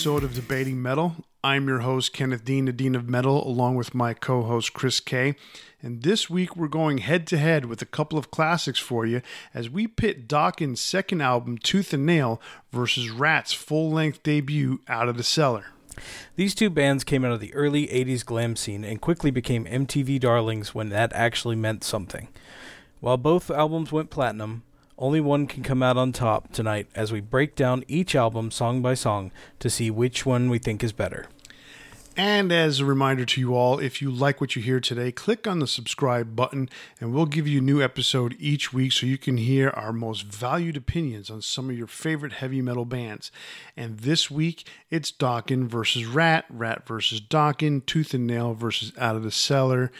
episode of Debating Metal. I'm your host, Kenneth Dean, the Dean of Metal, along with my co host, Chris Kay. And this week we're going head to head with a couple of classics for you as we pit Dokken's second album, Tooth and Nail, versus Ratt's full length debut, Out of the Cellar. These two bands came out of the early 80s glam scene and quickly became MTV darlings when that actually meant something. While both albums went platinum, only one can come out on top tonight as we break down each album song by song to see which one we think is better. And as a reminder to you all, if you like what you hear today, click on the subscribe button and we'll give you a new episode each week so you can hear our most valued opinions on some of your favorite heavy metal bands. And this week, it's Dokken versus Ratt, Ratt versus Dokken, Tooth and Nail versus Out of the Cellar.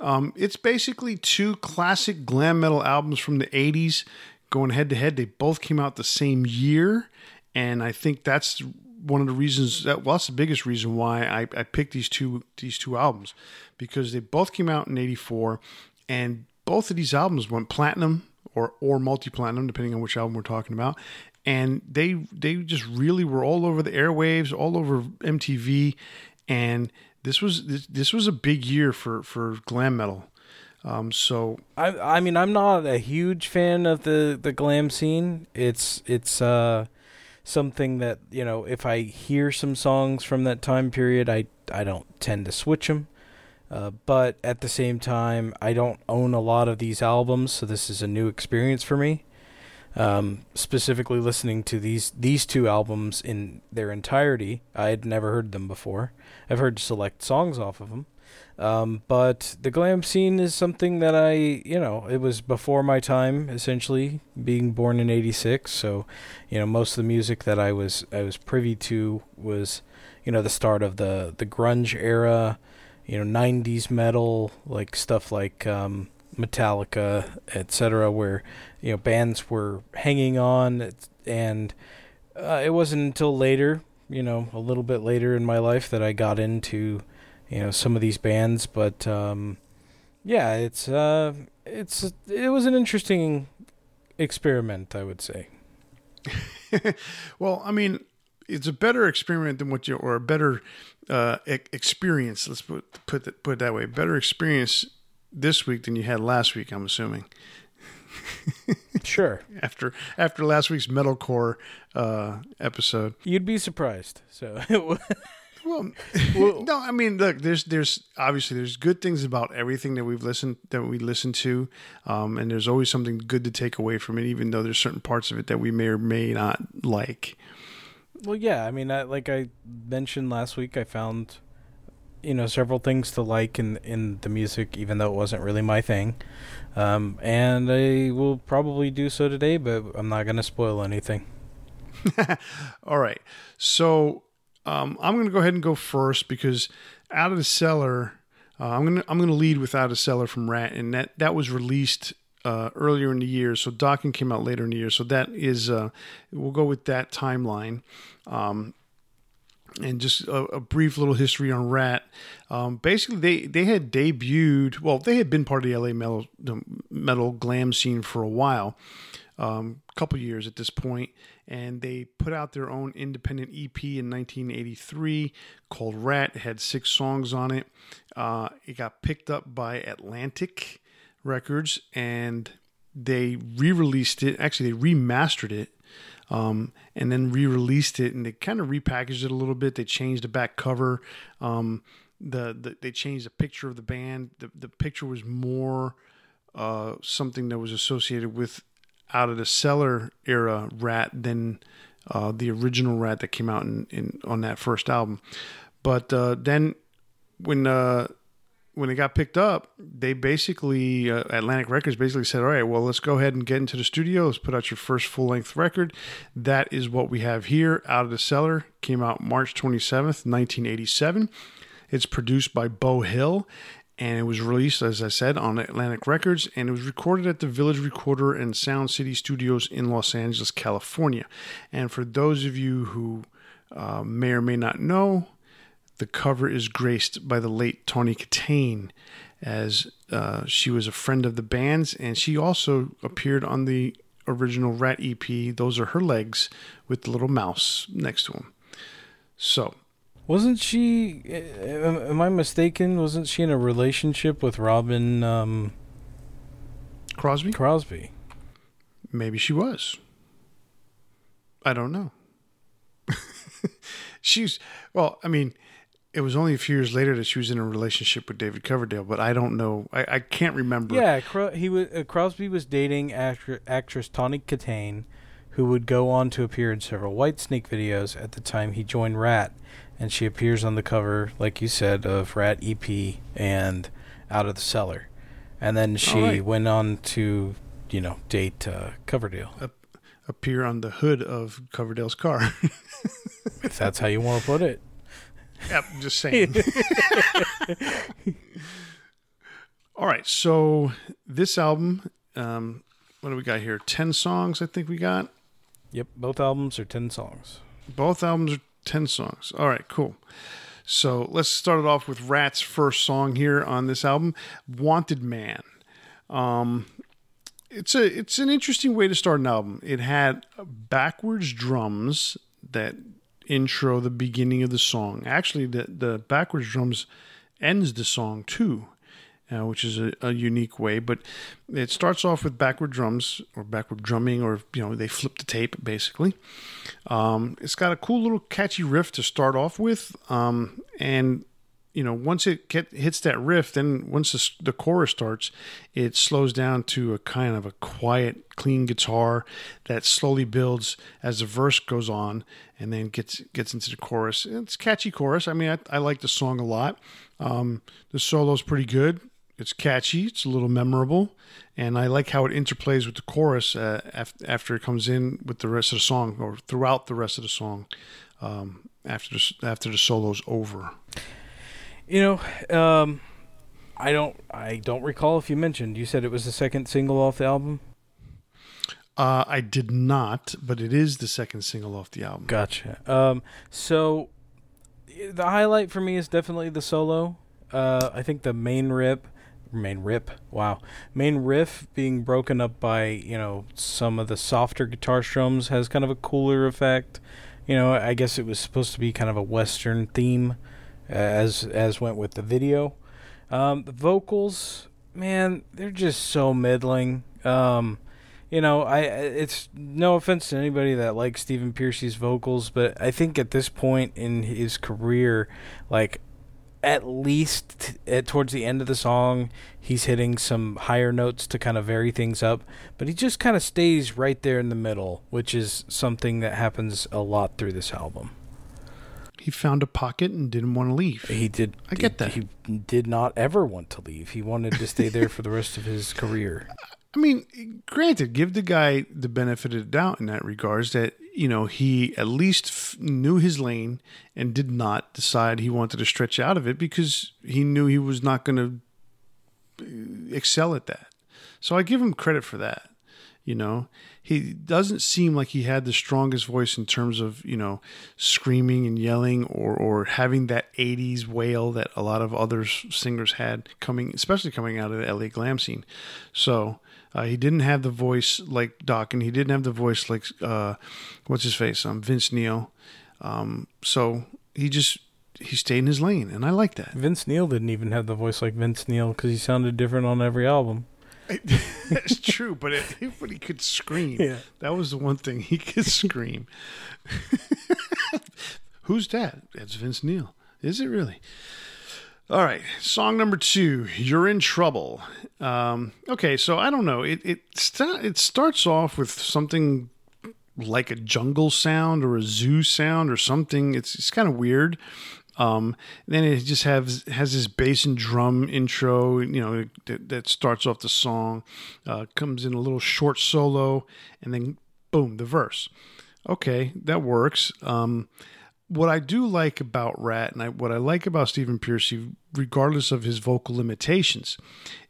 Um, it's basically two classic glam metal albums from the 80s going head to head. They both came out the same year, and I think that's one of the reasons that well, that's the biggest reason why I, I picked these two these two albums because they both came out in '84, and both of these albums went platinum or or multi platinum depending on which album we're talking about, and they they just really were all over the airwaves, all over MTV, and this was this, this was a big year for for glam metal. Um, so I I mean I'm not a huge fan of the the glam scene. It's it's uh something that you know if I hear some songs from that time period, I I don't tend to switch them. Uh, but at the same time, I don't own a lot of these albums, so this is a new experience for me. Um, specifically, listening to these these two albums in their entirety, I had never heard them before. I've heard select songs off of them, um, but the glam scene is something that I, you know, it was before my time, essentially being born in '86. So, you know, most of the music that I was I was privy to was, you know, the start of the the grunge era, you know, '90s metal, like stuff like um, Metallica, etc., where you know bands were hanging on, and uh, it wasn't until later, you know, a little bit later in my life that I got into you know some of these bands but um, yeah it's uh, it's it was an interesting experiment i would say. Well i mean it's a better experiment than what you or a better uh, experience let's put put it, put it that way. Better experience this week than you had last week i'm assuming. Sure. After after last week's metalcore uh, episode. You'd be surprised so Well, well, no, I mean, look, there's there's obviously there's good things about everything that we've listened that we listen to, um, and there's always something good to take away from it, even though there's certain parts of it that we may or may not like. Well, yeah, I mean, I, like I mentioned last week, I found you know several things to like in in the music, even though it wasn't really my thing, um, and I will probably do so today, but I'm not going to spoil anything. All right, so um, I'm going to go ahead and go first because Out of the Cellar, uh, I'm going to I'm to lead with Out of Cellar from Ratt, and that that was released uh, earlier in the year. So Dokken came out later in the year. So that is uh, we'll go with that timeline. Um, and just a, a, brief little history on Ratt. Um, basically, they they had debuted. Well, they had been part of the LA metal metal glam scene for a while, a um, couple years at this point, and they put out their own independent EP in 1983 called Ratt. It had six songs on it. Uh, it got picked up by Atlantic Records, and they re-released it. Actually, they remastered it. Um, and then re-released it, and they kind of repackaged it a little bit. They changed the back cover. Um, the, the, they changed the picture of the band. The the picture was more uh, something that was associated with out of the cellar era Ratt than uh, the original Ratt that came out in, in on that first album. But uh, then when uh, when it got picked up, they basically uh, Atlantic Records basically said, "All right, well, let's go ahead and get into the studio. Let's put out your first full length record." That is what we have here. Out of the cellar came out March twenty seventh, nineteen eighty seven. It's produced by Beau Hill and it was released, as I said, on Atlantic Records, and it was recorded at the Village Recorder and Sound City Studios in Los Angeles, California. And for those of you who uh, may or may not know, the cover is graced by the late Tawny Kitaen, as uh, she was a friend of the band's, and she also appeared on the original Ratt EP. Those are her legs with the little mouse next to them. So, Wasn't she? Am, I mistaken? Wasn't she in a relationship with Robin um, Crosby, Crosby? maybe she was. I don't know. She's well. I mean, it was only a few years later that she was in a relationship with David Coverdale, but I don't know. I, I can't remember. Yeah, Cro- he was. Uh, Crosby was dating actor, actress Tawny Kitaen, who would go on to appear in several Whitesnake videos. At the time, he joined Ratt, and she appears on the cover, like you said, of Ratt EP and Out of the Cellar, and then she right. went on to, you know, date uh, Coverdale. appear on the hood of Coverdale's car. if that's how you want to put it. yep, just saying. All right, so this album, um, what do we got here? Ten songs, I think we got. Yep, both albums are ten songs. Both albums are 10 songs. All right, cool. So let's start it off with Ratt's first song here on this album, Wanted Man. Um, it's a it's an interesting way to start an album. It had backwards drums that intro the beginning of the song. Actually, the the backwards drums ends the song too, uh, which is a, a unique way. But it starts off with backward drums or backward drumming, or you know they flip the tape basically. Um, it's got a cool little catchy riff to start off with, um, and you know once it get, hits that riff, then once the, the chorus starts, it slows down to a kind of a quiet, clean guitar that slowly builds as the verse goes on, and then gets gets into the chorus. It's catchy chorus. I mean, I, I like the song a lot. Um, the solo's pretty good. It's catchy. It's a little memorable, and I like how it interplays with the chorus uh, af- after it comes in with the rest of the song, or throughout the rest of the song. Um, after the, after the solo's over. You know, um, I don't. I don't recall if you mentioned. You said it was the second single off the album. Uh, I did not, but it is the second single off the album. Gotcha. Um, so the highlight for me is definitely the solo. Uh, I think the main rip, main rip, wow, main riff being broken up by you know some of the softer guitar strums has kind of a cooler effect. You know, I guess it was supposed to be kind of a western theme, as as went with the video. Um, the vocals, man, they're just so middling. Um, you know, I it's no offense to anybody that likes Stephen Pearcy's vocals, but I think at this point in his career, like at least at towards the end of the song, he's hitting some higher notes to kind of vary things up, but he just kind of stays right there in the middle, which is something that happens a lot through this album. He found a pocket and didn't want to leave. He did. I get that. He did not ever want to leave. He wanted to stay there for the rest of his career. I mean, granted, give the guy the benefit of the doubt in that regards that, you know, he at least f- knew his lane and did not decide he wanted to stretch out of it because he knew he was not going to uh, excel at that. So I give him credit for that. You know, he doesn't seem like he had the strongest voice in terms of, you know, screaming and yelling or, or having that 80s wail that a lot of other singers had coming, especially coming out of the LA glam scene. So, uh, he didn't have the voice like Doc, and he didn't have the voice like uh, what's his face, um, Vince Neil. Um, so he just he stayed in his lane, and I like that. Vince Neil didn't even have the voice like Vince Neil because he sounded different on every album. That's true, but it, but he could scream. Yeah. That was the one thing he could scream. Who's that? That's Vince Neil. Is it really? All right, song number two. You're in trouble. Um, okay, so I don't know. It it sta- it starts off with something like a jungle sound or a zoo sound or something. It's it's kind of weird. Um, then it just has has this bass and drum intro, you know, that, that starts off the song. Uh, comes in a little short solo, and then boom, the verse. Okay, that works. Um, what I do like about Ratt and I, what I like about Stephen Pearcy, regardless of his vocal limitations,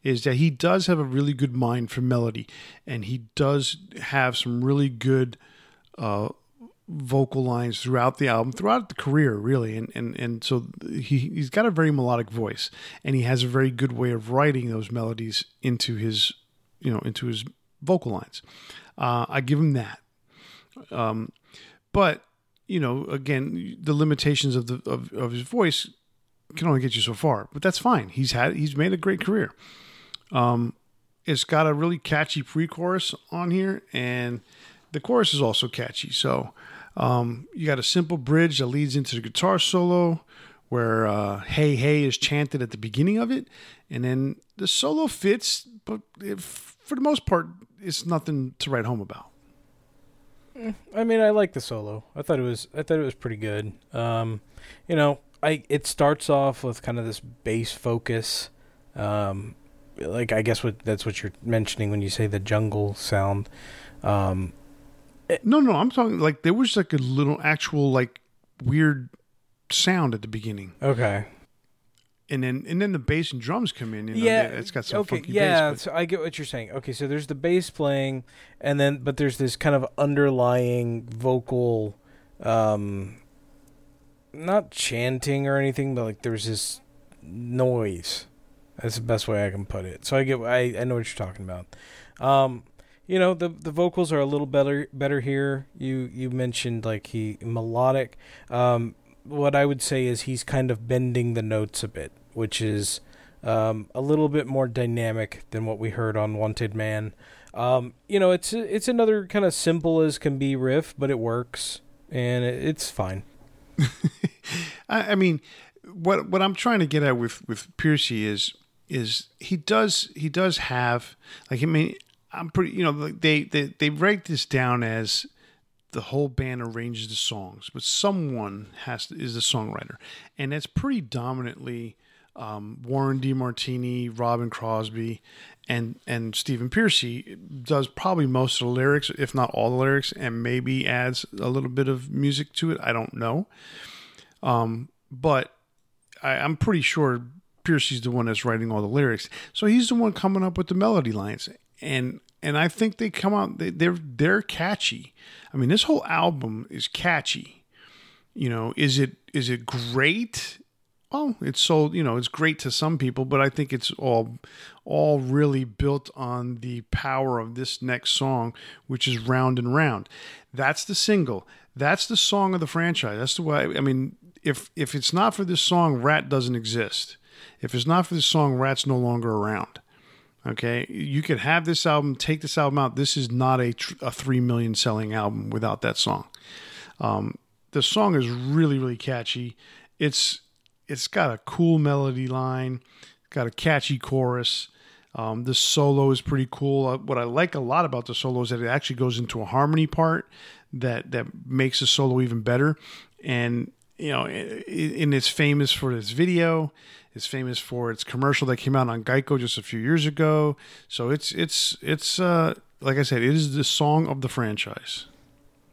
is that he does have a really good mind for melody, and he does have some really good uh, vocal lines throughout the album, throughout the career, really. And and and so he he's got a very melodic voice, and he has a very good way of writing those melodies into his you know into his vocal lines. Uh, I give him that. Um, but you know, again, the limitations of the of, of his voice can only get you so far, but that's fine. He's had he's made a great career. Um, it's got a really catchy pre-chorus on here, and the chorus is also catchy. So um, you got a simple bridge that leads into the guitar solo, where uh, "Hey Hey" is chanted at the beginning of it, and then the solo fits, but if, for the most part, it's nothing to write home about. I mean, I like the solo. I thought it was I thought it was pretty good. Um, you know, I it starts off with kind of this bass focus. Um, like I guess what that's what you're mentioning when you say the jungle sound. Um, no, no, I'm talking like there was like a little actual like weird sound at the beginning. Okay. And then and then the bass and drums come in. You know, yeah, it's got some okay. funky yeah, bass. so I get what you're saying. Okay, so there's the bass playing, and then but there's this kind of underlying vocal, um, not chanting or anything, but like there's this noise. That's the best way I can put it. So I get I I know what you're talking about. Um, you know the the vocals are a little better better here. You you mentioned like he melodic. Um, what I would say is he's kind of bending the notes a bit, which is um, a little bit more dynamic than what we heard on Wanted Man. Um, you know, it's it's another kind of simple as can be riff, but it works and it, it's fine. I, I mean, what what I'm trying to get at with with Pearcy is is he does he does have like I mean I'm pretty you know they they they write this down as the whole band arranges the songs, but someone has to, is the songwriter, and that's pretty dominantly um, Warren DeMartini, Robin Crosby, and and Stephen Pearcy does probably most of the lyrics, if not all the lyrics, and maybe adds a little bit of music to it. I don't know, um, but I, I'm pretty sure Pearcy's the one that's writing all the lyrics, so he's the one coming up with the melody lines, and and I think they come out they, they're they're catchy. I mean, this whole album is catchy. You know, is it is it great? Well, it's sold. You know, it's great to some people, but I think it's all all really built on the power of this next song, which is "Round and Round." That's the single. That's the song of the franchise. That's the way. I mean, if if it's not for this song, Ratt doesn't exist. If it's not for this song, Ratt's no longer around. Okay, you could have this album, take this album out. This is not a, tr- a three million selling album without that song. Um, the song is really really catchy. It's it's got a cool melody line, got a catchy chorus. Um, the solo is pretty cool. Uh, what I like a lot about the solo is that it actually goes into a harmony part that that makes the solo even better. And you know, and it's famous for its video. It's famous for its commercial that came out on Geico just a few years ago. So it's it's it's uh, like I said, it is the song of the franchise.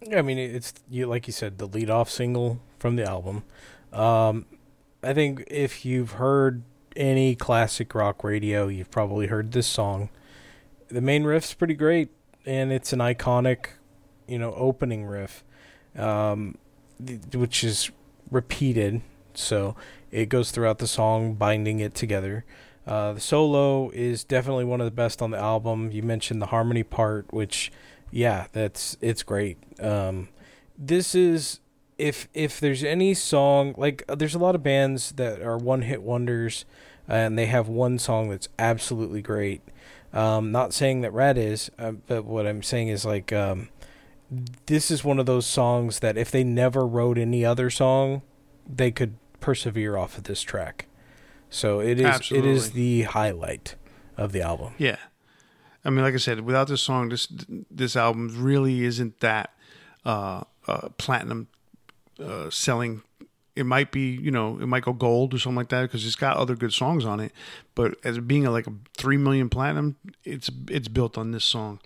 Yeah, I mean, it's you like you said, the lead off single from the album. Um, I think if you've heard any classic rock radio, you've probably heard this song. The main riff's pretty great, and it's an iconic, you know, opening riff, um, which is repeated. So it goes throughout the song, binding it together. Uh, the solo is definitely one of the best on the album. You mentioned the harmony part, which, yeah, that's it's great. Um, this is if if there's any song like uh, there's a lot of bands that are one hit wonders, and they have one song that's absolutely great. Um, not saying that Ratt is, uh, but what I'm saying is like um, this is one of those songs that if they never wrote any other song, they could persevere off of this track. So it is Absolutely. it is the highlight of the album. Yeah, I mean, like I said, without this song, this this album really isn't that uh, uh, platinum uh, selling. It might be, you know, it might go gold or something like that because it's got other good songs on it. But as being a, like a three million platinum, it's it's built on this song.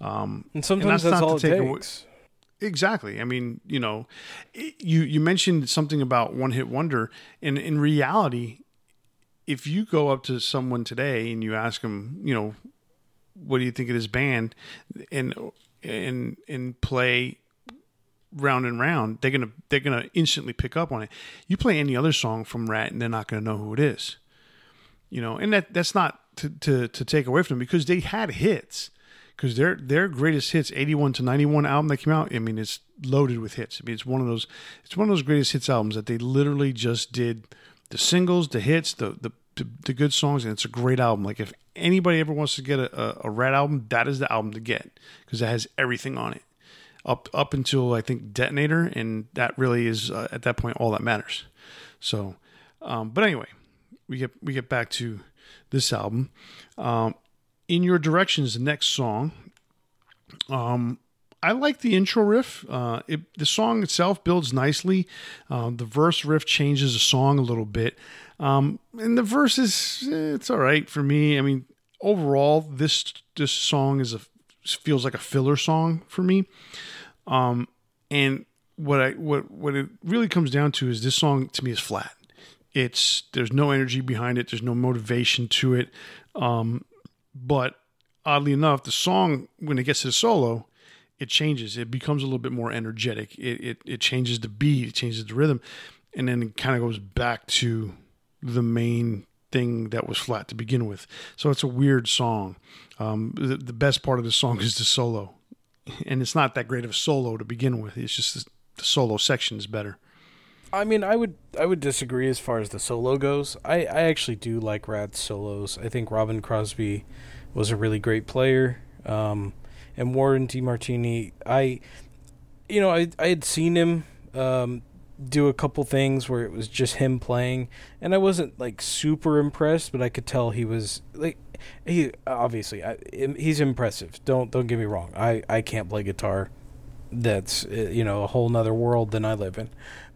Um, And sometimes that's that's, not all it to take away- takes. Exactly. I mean, you know, you you mentioned something about one hit wonder, and in reality, if you go up to someone today and you ask them, you know, what do you think of this band, and and and play round and round, they're gonna they're gonna instantly pick up on it. You play any other song from Ratt, and they're not gonna know who it is. You know, and that that's not to to, to take away from them because they had hits because their their greatest hits, eighty one to ninety one album that came out. I mean, it's loaded with hits. I mean, it's one of those it's one of those greatest hits albums that they literally just did the singles, the hits, the the the, good songs, and it's a great album. Like if anybody ever wants to get a, a, a Ratt album, that is the album to get because it has everything on it. Up up until I think Detonator, and that really is uh, at that point all that matters. So, um, but anyway, we get we get back to this album. Um, In Your Direction is the next song. Um, I like the intro riff. Uh, it, the song itself builds nicely. Uh, the verse riff changes the song a little bit, um, and the verse is eh, it's all right for me. I mean, overall, this this song is a feels like a filler song for me. Um, and what I what what it really comes down to is this song to me is flat. It's there's no energy behind it. There's no motivation to it. Um, but oddly enough, the song when it gets to the solo, it changes. It becomes a little bit more energetic. It it, it changes the beat. It changes the rhythm, and then it kind of goes back to the main thing that was flat to begin with. So it's a weird song. Um, the, the best part of the song is the solo, and it's not that great of a solo to begin with. It's just the, the solo section is better. I mean, I would I would disagree as far as the solo goes. I, I actually do like Ratt's solos. I think Robin Crosby was a really great player. Um, and Warren DeMartini, I, you know, I I had seen him um, do a couple things where it was just him playing, and I wasn't like super impressed, but I could tell he was like he obviously I, he's impressive. Don't don't get me wrong. I I can't play guitar. That's uh, you know a whole nother world than I live in,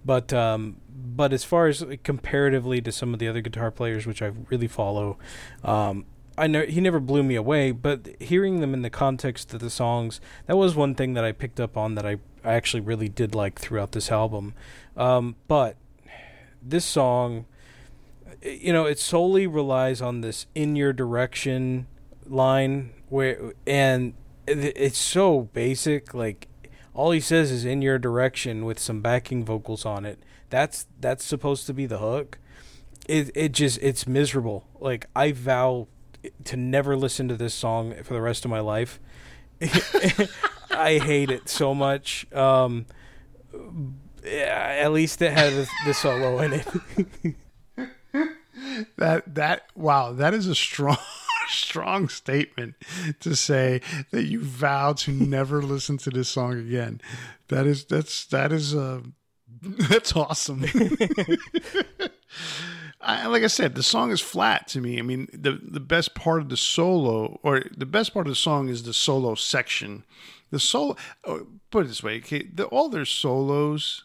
but um, but as far as comparatively to some of the other guitar players, which I really follow, um, I know he never blew me away. But hearing them in the context of the songs, that was one thing that I picked up on that I, I actually really did like throughout this album. Um, but this song, you know, it solely relies on this "in your direction" line where and it's so basic like all he says is in your direction with some backing vocals on it. That's that's supposed to be the hook. It it just it's miserable. Like I vow to never listen to this song for the rest of my life. I hate it so much. Um, at least it had the solo in it. that that wow, that is a strong strong statement to say that you vow to never listen to this song again. That is that's that is uh that's awesome. I, like I said, the song is flat to me. I mean, the the best part of the solo, or the best part of the song, is the solo section. The solo, oh, put it this way, okay, the, all their solos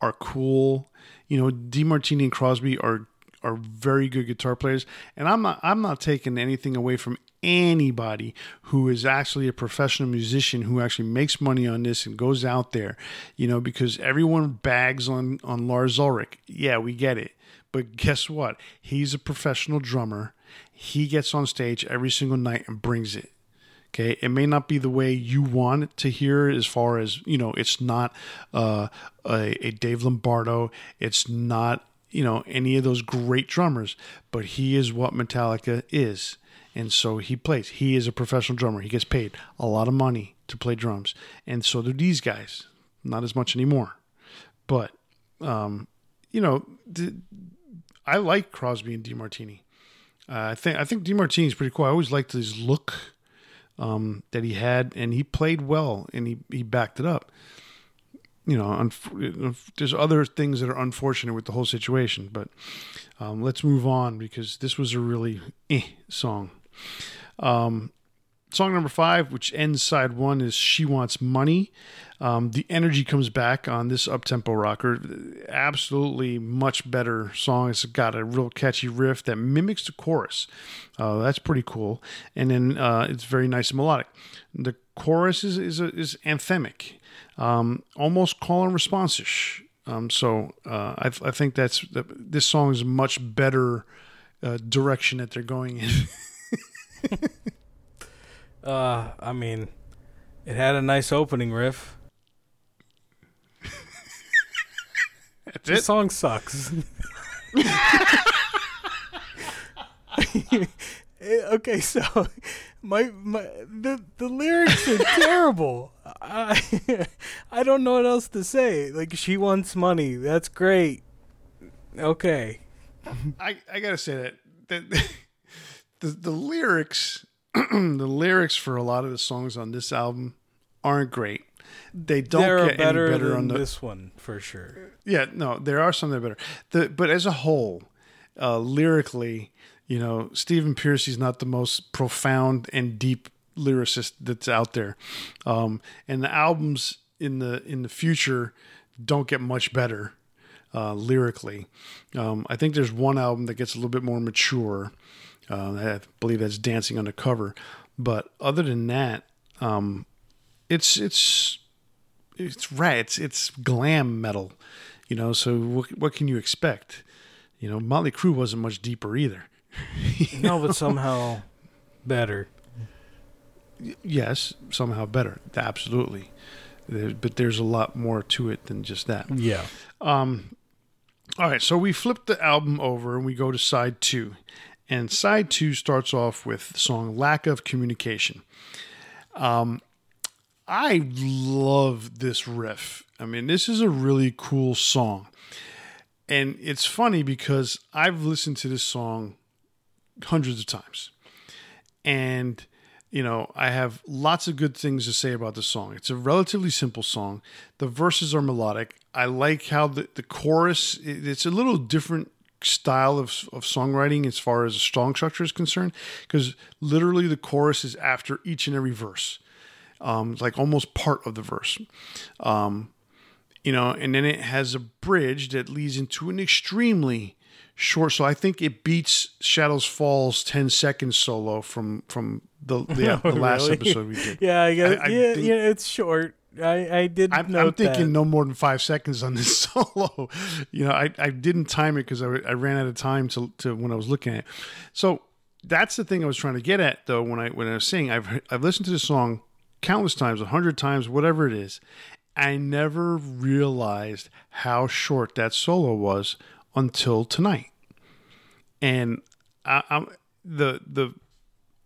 are cool. You know, DeMartini and Crosby are are very good guitar players, and I'm not I'm not taking anything away from anybody who is actually a professional musician who actually makes money on this and goes out there, you know, because everyone bags on on Lars Ulrich. Yeah, we get it. But guess what? He's a professional drummer. He gets on stage every single night and brings it. Okay, it may not be the way you want to hear, as far as you know. It's not uh, a, a Dave Lombardo. It's not you know any of those great drummers, but he is what Metallica is, and so he plays. He is a professional drummer. He gets paid a lot of money to play drums, and so do these guys. Not as much anymore, but um, you know, I like Crosby and DeMartini. Uh, I think I think DeMartini is pretty cool. I always liked his look um, that he had, and he played well, and he he backed it up. You know, un- there's other things that are unfortunate with the whole situation, but um, let's move on because this was a really eh song. Um, song number five, which ends side one, is "She Wants Money." Um, the energy comes back on this uptempo rocker. Absolutely much better song. It's got a real catchy riff that mimics the chorus. Uh, that's pretty cool. And then uh, it's very nice and melodic. The chorus is is, is anthemic, um, almost call and response ish. Um, so uh, I, I, think that's this song is much better uh, direction that they're going in. uh, I mean, it had a nice opening riff. this song sucks. okay, so my my the the lyrics are terrible. I I don't know what else to say. Like she wants money. That's great. Okay. I, I gotta say that, that the the lyrics the lyrics for a lot of the songs on this album aren't great. They don't They're get better, any better on the this one for sure. yeah no there are some that are better. The but as a whole, uh, lyrically, you know Stephen Pearcy's not the most profound and deep lyricist that's out there, um, and the albums in the in the future don't get much better uh, lyrically. Um, I think there's one album that gets a little bit more mature. Uh, I believe that's Dancing Undercover. But other than that, um, it's it's it's right. It's it's glam metal, you know. So what what can you expect? You know, Motley Crue wasn't much deeper either. No, but somehow better. Yes, somehow better, absolutely. There- But there's a lot more to it than just that. Yeah. Um, all right, so we flip the album over and we go to side two. And side two starts off with the song Lack of Communication. Um, I love this riff. I mean, this is a really cool song. And it's funny because I've listened to this song hundreds of times. And, you know, I have lots of good things to say about the song. It's a relatively simple song. The verses are melodic. I like how the, the chorus, it's a little different style of, of songwriting as far as the song structure is concerned, because literally the chorus is after each and every verse, um, like almost part of the verse. Um, you know, and then it has a bridge that leads into an extremely short. So I think it beats Shadows Falls 10 seconds solo from from the the, the last Really? episode we did. Yeah, I guess. I- I yeah, think- yeah, it's short. I I did I'm, I'm thinking that. no more than five seconds on this solo. You know, I, I didn't time it because I, I ran out of time to, to when I was looking at it. So that's the thing I was trying to get at though when I when I was saying I've I've listened to this song countless times, a hundred times, whatever it is. I never realized how short that solo was until tonight, and I, I'm the the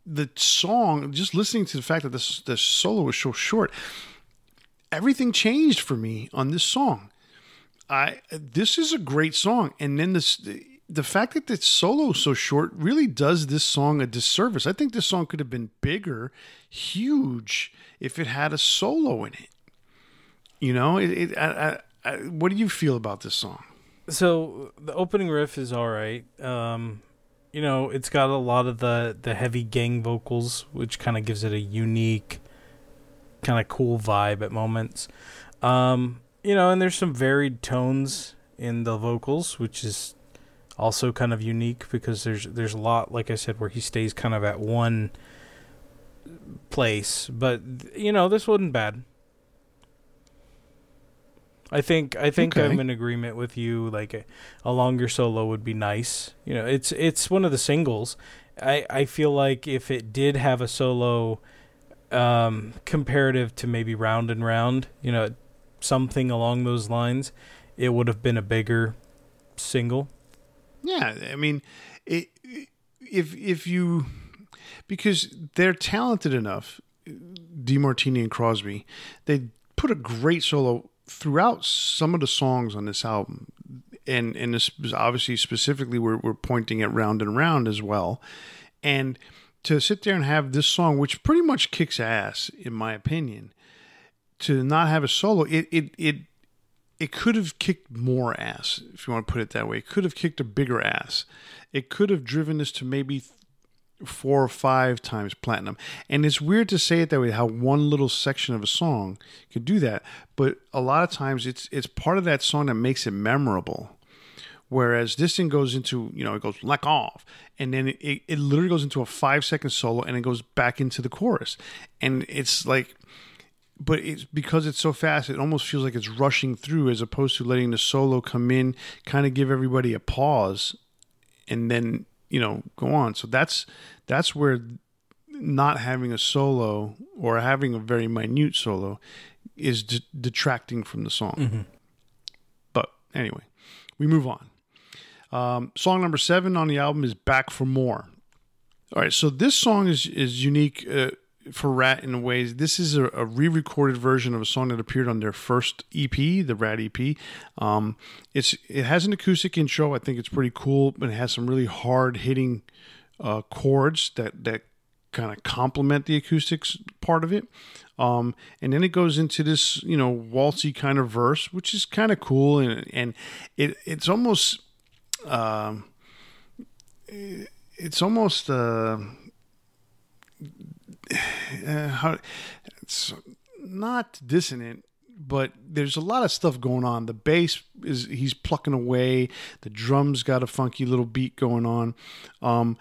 the song. Just listening to the fact that this the solo was so short, everything changed for me on this song. I this is a great song, and then this the fact that the solo is so short really does this song a disservice. I think this song could have been bigger, huge, if it had a solo in it. You know, it. it I, I, what do you feel about this song? So the opening riff is all right. Um, you know, it's got a lot of the the heavy gang vocals, which kind of gives it a unique, kind of cool vibe at moments. Um, you know, and there's some varied tones in the vocals, which is also kind of unique because there's there's a lot, like I said, where he stays kind of at one place. But you know, this wasn't bad. I think I think Okay. I'm in agreement with you. Like a, a longer solo would be nice. You know, it's it's one of the singles. I I feel like if it did have a solo, um, comparative to maybe Round and Round, you know, something along those lines, it would have been a bigger single. Yeah, I mean, it, if if you because they're talented enough, DeMartini and Crosby, they put a great solo throughout some of the songs on this album, and and this is obviously specifically we're we're pointing at Round and Round as well, and to sit there and have this song, which pretty much kicks ass in my opinion, to not have a solo, it it it it could have kicked more ass, if you want to put it that way. It could have kicked a bigger ass. It could have driven this to maybe four or five times platinum. And it's weird to say it that way, how one little section of a song could do that. But a lot of times it's it's part of that song that makes it memorable. Whereas this thing goes into, you know, it goes like off. And then it, it, it literally goes into a five second solo and it goes back into the chorus. And it's like but it's because it's so fast it almost feels like it's rushing through as opposed to letting the solo come in kind of give everybody a pause and then you know go on. So that's that's where not having a solo or having a very minute solo is d- detracting from the song. But anyway we move on. Um, song number seven on the album is back for more. All right, so this song is is unique uh, for Ratt in ways. This is a, a, re-recorded version of a song that appeared on their first EP, the Ratt EP. Um, it's it has an acoustic intro. I think it's pretty cool, but it has some really hard hitting uh, chords that that kind of complement the acoustics part of it. Um, and then it goes into this, you know, waltzy kind of verse, which is kind of cool, and and it it's almost, um, it's almost uh, uh, it's not dissonant, but there's a lot of stuff going on. The bass is he's plucking away. The drums got a funky little beat going on, um,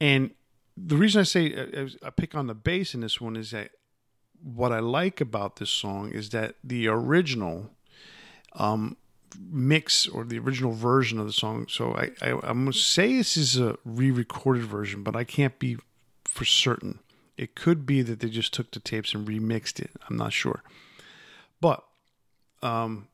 and the reason I say uh, I pick on the bass in this one is that what I like about this song is that the original um, mix or the original version of the song. So I, I I'm gonna say this is a re-recorded version, but I can't be for certain. It could be that they just took the tapes and remixed it. I'm not sure, but um,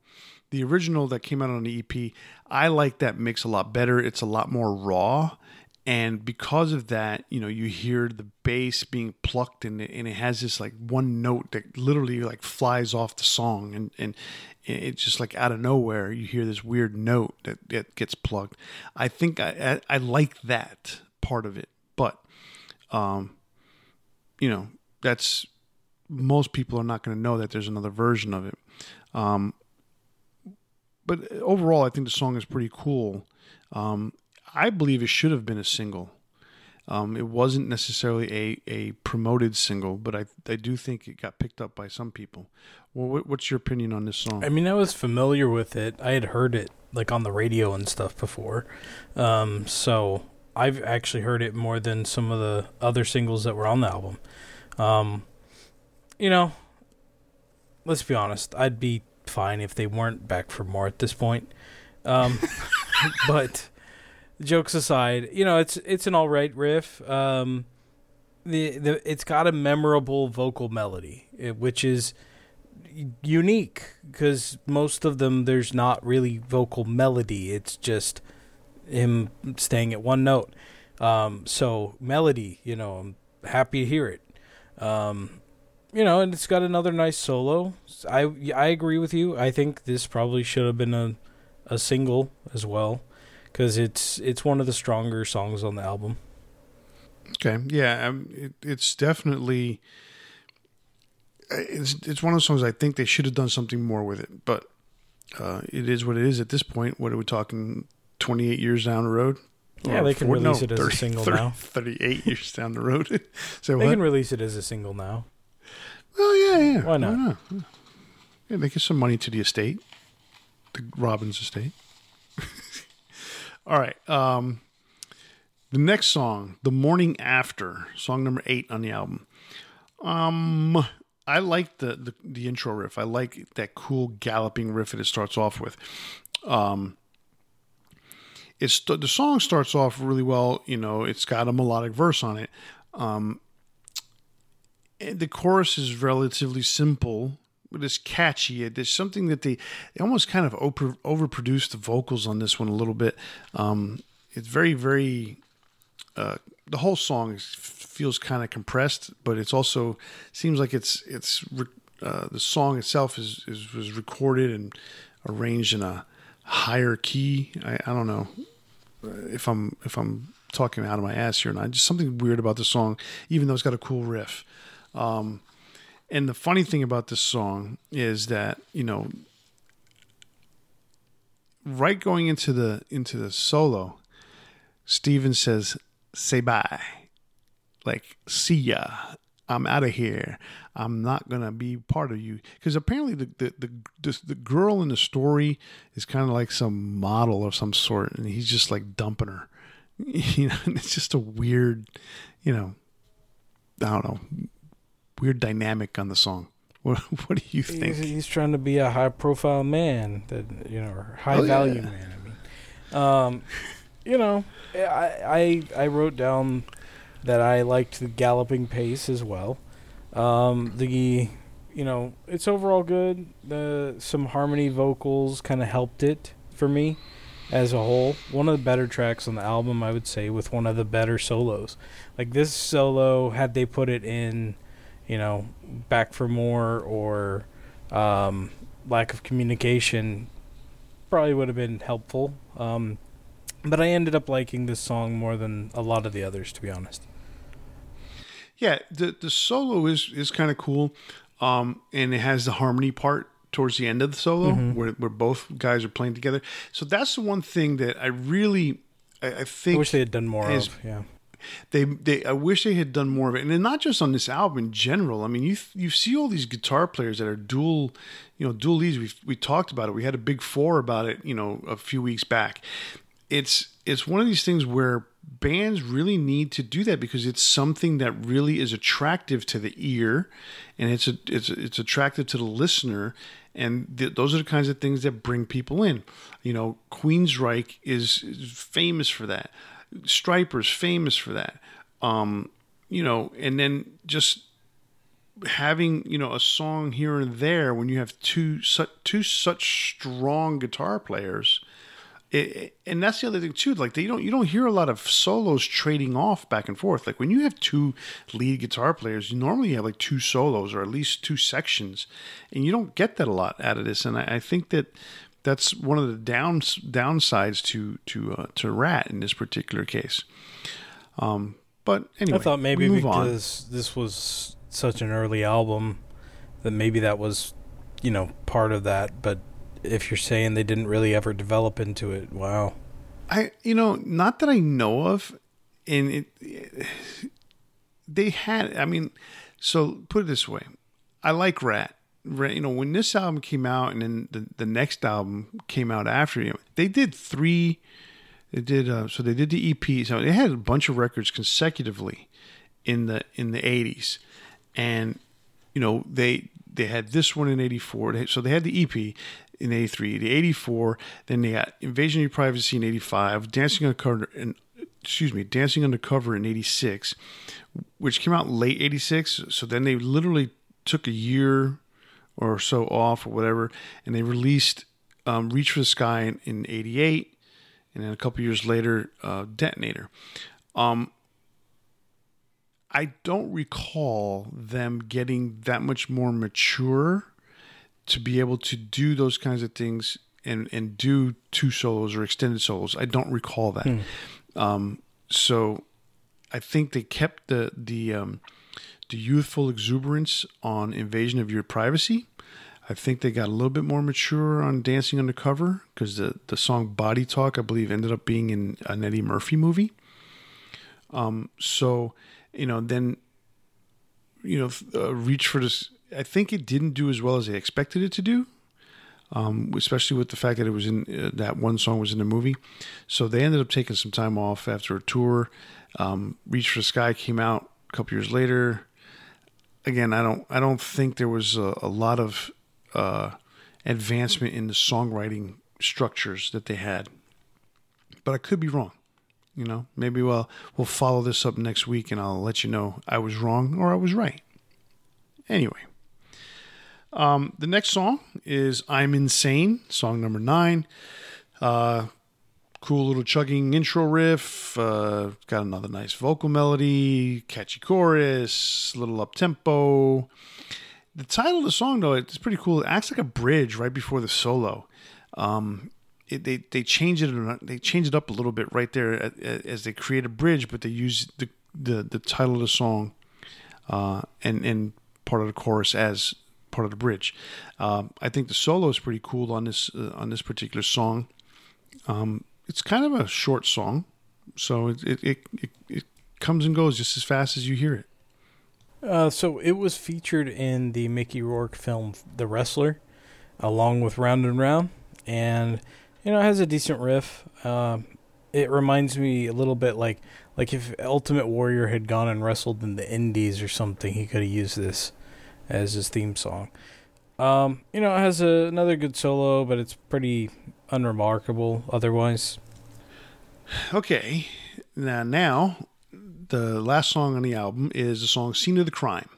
the original that came out on the EP, I like that mix a lot better. It's a lot more raw. And because of that you know you hear the bass being plucked and it, and it has this like one note that literally like flies off the song. And and it's just like out of nowhere you hear this weird note that, that gets plugged i think I, I, I like that part of it. But um you know that's most people are not going to know that there's another version of it um but overall i think the song is pretty cool um, I believe it should have been a single. Um, it wasn't necessarily a, a promoted single, but I I do think it got picked up by some people. Well, what's your opinion on this song? I mean, I was familiar with it. I had heard it like on the radio and stuff before, um, so I've actually heard it more than some of the other singles that were on the album. Um, you know, let's be honest. I'd be fine if they weren't back for more at this point. Um, but jokes aside, you know, it's it's an all right riff. Um, the the it's got a memorable vocal melody, eh, which is unique because most of them there's not really vocal melody. It's just him staying at one note. Um, so melody, you know, I'm happy to hear it. Um, you know, and it's got another nice solo. I I agree with you. I think this probably should have been a a single as well because it's it's one of the stronger songs on the album. Okay, yeah, um, it, it's definitely it's it's one of the songs I think they should have done something more with it, but uh, it is what it is at this point. What are we talking? Twenty eight years down the road. Yeah, they can four, release no, it as 30, a single 30, now. Thirty-eight years down the road. so they what? can release it as a single now. Oh yeah, yeah. Why not? Why not? Yeah, they give some money to the estate, the Robbins estate. All right. Um, the next song, "The Morning After," song number eight on the album. Um, I like the, the the intro riff. I like that cool galloping riff that it starts off with. Um, it's the song starts off really well. You know, it's got a melodic verse on it. Um, the chorus is relatively simple but it's catchy. There's something that they, they almost kind of over, overproduced the vocals on this one a little bit. Um, it's very, very. Uh, the whole song is, feels kind of compressed, but it's also seems like it's it's uh, the song itself is, is was recorded and arranged in a higher key. I, I don't know if I'm if I'm talking out of my ass here or not. Just something weird about the song, even though it's got a cool riff. Um, and the funny thing about this song is that, you know, right going into the into the solo, Steven says, say bye. Like, see ya. I'm out of here. I'm not gonna be part of you because apparently the the the, the, the girl in the story is kind of like some model of some sort, and he's just like dumping her. You know, it's just a weird, you know, I don't know, weird dynamic on the song. What, what do you think? He's, he's, trying to be a high profile man, that you know, high oh, value yeah. man. I mean, um, you know, I, I I wrote down that I liked the galloping pace as well. Um, the you know, it's overall good. The some harmony vocals kind of helped it for me. as a whole, one of the better tracks on the album, I would say, with one of the better solos. Like this solo, had they put it in, you know, Back for More or um, Lack of Communication, probably would have been helpful. Um, but I ended up liking this song more than a lot of the others, to be honest. Yeah, the the solo is is kind of cool, um, and it has the harmony part towards the end of the solo Mm-hmm. where where both guys are playing together. So that's the one thing that I really I, I I think wish they had done more is- of. Yeah. they they I wish they had done more of it, and then not just on this album in general. I mean, you you see all these guitar players that are dual, you know, dual leads. We we talked about it. We had a big four about it, you know, a few weeks back. It's it's one of these things where bands really need to do that because it's something that really is attractive to the ear, and it's a, it's it's attractive to the listener, and th- those are the kinds of things that bring people in. You know, Queensryche is, is famous for that. Stryper's famous for that. Um, you know, and then just having you know a song here and there when you have two such two such strong guitar players. It, and that's the other thing too. Like they don't, you don't hear a lot of solos trading off back and forth. Like when you have two lead guitar players, you normally have like two solos or at least two sections, and you don't get that a lot out of this. And I, I think that that's one of the downs downsides to to uh, to Ratt in this particular case. Um, but anyway, I thought maybe move on. because this was such an early album that maybe that was, you know, part of that. But if you're saying they didn't really ever develop into it, wow. I you know not that I know of, and it, they had. I mean, so put it this way, I like Ratt. You know, when this album came out, and then the the next album came out after you, they did three. They did uh, so they did the EP. So they had a bunch of records consecutively in the in the eighties, and you know they they had this one in 84 so they had the ep in 83 the 84 then they got invasion of your privacy in 85 dancing undercover in excuse me dancing undercover in 86 which came out late 86 so then they literally took a year or so off or whatever and they released um, reach for the sky in, in 88 and then a couple years later uh, detonator. Um, I don't recall them getting that much more mature to be able to do those kinds of things and and do two solos or extended solos. I don't recall that. Um, so I think they kept the the um, the youthful exuberance on Invasion of Your Privacy. I think they got a little bit more mature on Dancing Undercover because the the song Body Talk I believe ended up being in an Eddie Murphy movie. Um, so you know then you know uh, reach for this. I think it didn't do as well as they expected it to do. Um, especially with the fact that it was in uh, that one song was in the movie, so they ended up taking some time off after a tour. Um, Reach for the Sky came out a couple years later. Again, I don't I don't think there was a, a lot of uh, advancement in the songwriting structures that they had, but I could be wrong. You know, maybe we'll we'll follow this up next week, and I'll let you know I was wrong or I was right. Anyway, um, the next song is "I'm Insane," song number nine. Uh, cool little chugging intro riff. Uh, got another nice vocal melody, catchy chorus, little up tempo. The title of the song, though, it's pretty cool. It acts like a bridge right before the solo. Um, it, they they change it they change it up a little bit right there as they create a bridge, but they use the the, the title of the song uh, and and part of the chorus as part of the bridge. Um, I think the solo is pretty cool on this uh, on this particular song. Um, it's kind of a short song, so it it, it it it comes and goes just as fast as you hear it. Uh, so it was featured in the Mickey Rourke film The Wrestler, along with Round and Round, and you know it has a decent riff. Um, it reminds me a little bit like like if Ultimate Warrior had gone and wrestled in the Indies or something, he could have used this as his theme song. Um, you know, it has a, another good solo, but it's pretty unremarkable otherwise. Okay, now now the last song on the album is the song "Scene of the Crime."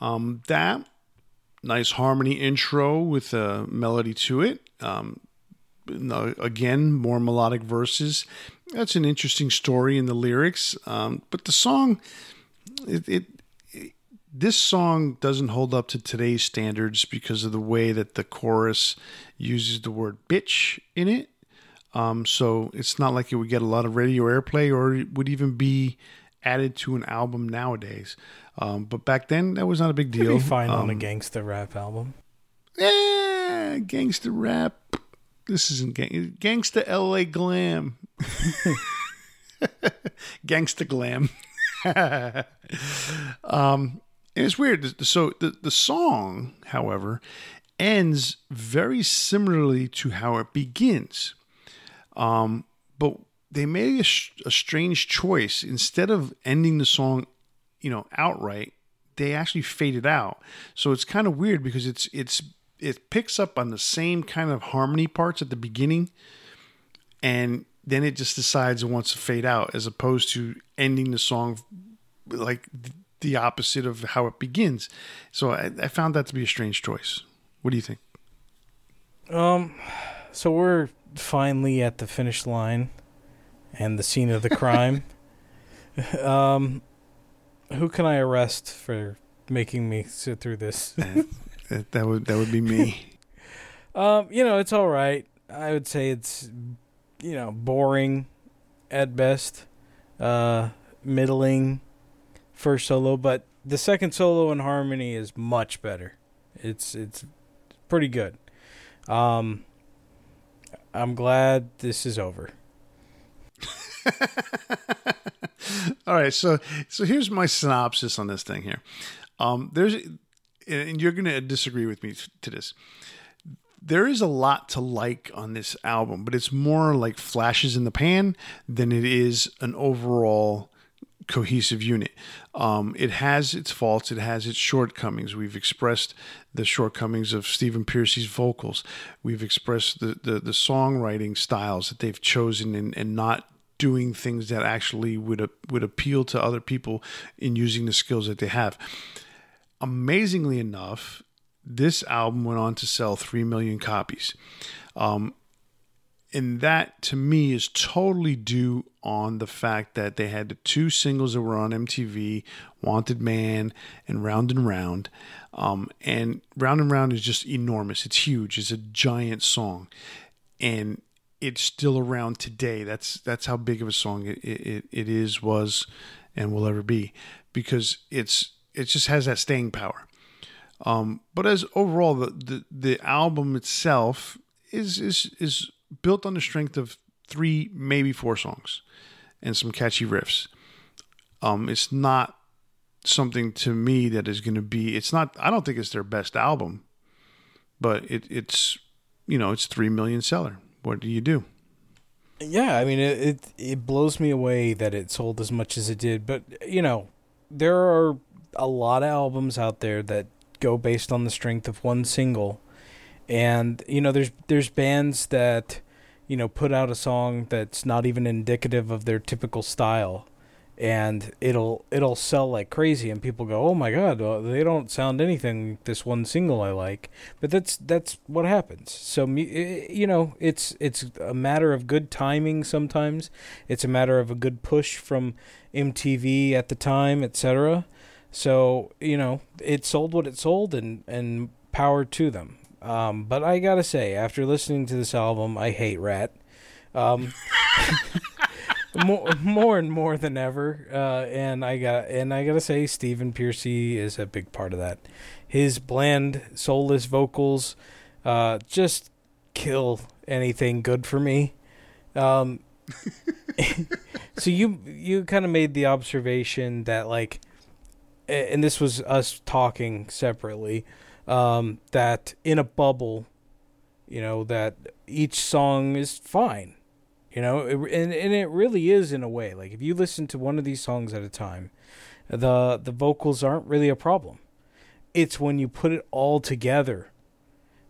Um, that nice harmony intro with a melody to it. Um, again, more melodic verses. That's an interesting story in the lyrics. Um, but the song, it, it, it, this song doesn't hold up to today's standards because of the way that the chorus uses the word bitch in it. Um, so it's not like it would get a lot of radio airplay or it would even be added to an album nowadays. Um, but back then, that was not a big deal. Pretty fine on a Um, gangsta rap album. Eh, gangsta rap. This isn't gang- gangsta LA glam. gangsta glam. um, and it's weird. So the the song, however, ends very similarly to how it begins. Um, but they made a, a strange choice. Instead of ending the song, you know, outright, they actually fade it out. So it's kind of weird because it's it's it picks up on the same kind of harmony parts at the beginning, and then it just decides it wants to fade out, as opposed to ending the song like the opposite of how it begins. So I, I found that to be a strange choice. What do you think? Um, so we're finally at the finish line and the scene of the crime. um, who can I arrest for making me sit through this? That, that would that would be me. um, you know, it's all right. I would say it's you know boring at best, uh, middling first solo, but the second solo in harmony is much better. It's it's pretty good. Um, I'm glad this is over. All right, so so here's my synopsis on this thing here. Um, there's, and you're gonna disagree with me to this. There is a lot to like on this album, but it's more like flashes in the pan than it is an overall cohesive unit. Um, it has its faults, it has its shortcomings. We've expressed the shortcomings of Stephen Pearcy's vocals. We've expressed the, the, the songwriting styles that they've chosen and, and not doing things that actually would would appeal to other people in using the skills that they have. Amazingly enough, this album went on to sell three million copies. Um, and that to me is totally due on the fact that they had the two singles that were on MTV, "Wanted Man" and "Round and Round," um, and "Round and Round" is just enormous. It's huge. It's a giant song, and it's still around today. That's that's how big of a song it it, it is, was, and will ever be, because it's it just has that staying power. Um, but as overall, the, the the album itself is is is built on the strength of three, maybe four songs, and some catchy riffs. Um, it's not something to me that is going to be. It's not. I don't think it's their best album, but it, it's you know it's three million seller. What do you do? Yeah, I mean it, it it blows me away that it sold as much as it did, but you know, there are a lot of albums out there that go based on the strength of one single. And you know, there's there's bands that you know put out a song that's not even indicative of their typical style. And it'll it'll sell like crazy and people go oh my god they don't sound anything this one single i like. But that's that's what happens. So you know it's it's a matter of good timing sometimes. It's a matter of a good push from mtv at the time etc so you know it sold what it sold and and power to them um but i gotta say after listening to this album i hate Ratt um more more and more than ever. Uh, and I got and I gotta say, Stephen Pearcy is a big part of that. His bland, soulless vocals uh, just kill anything good for me. Um, so you you kind of made the observation that like, and this was us talking separately, um, that in a bubble, you know, that each song is fine you know? It, and and it really is in a way. Like if you listen to one of these songs at a time the the vocals aren't really a problem. It's when you put it all together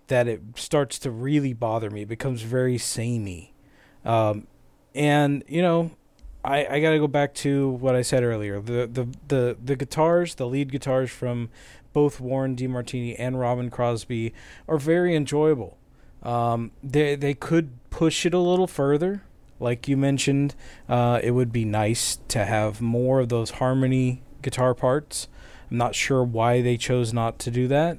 that it starts to really bother me. It becomes very samey. Um and you know I, I got to go back to what I said earlier. The, the the the guitars, the lead guitars from both Warren DeMartini and Robin Crosby, are very enjoyable. Um, they they could push it a little further, like you mentioned. Uh, it would be nice to have more of those harmony guitar parts. I'm not sure why they chose not to do that,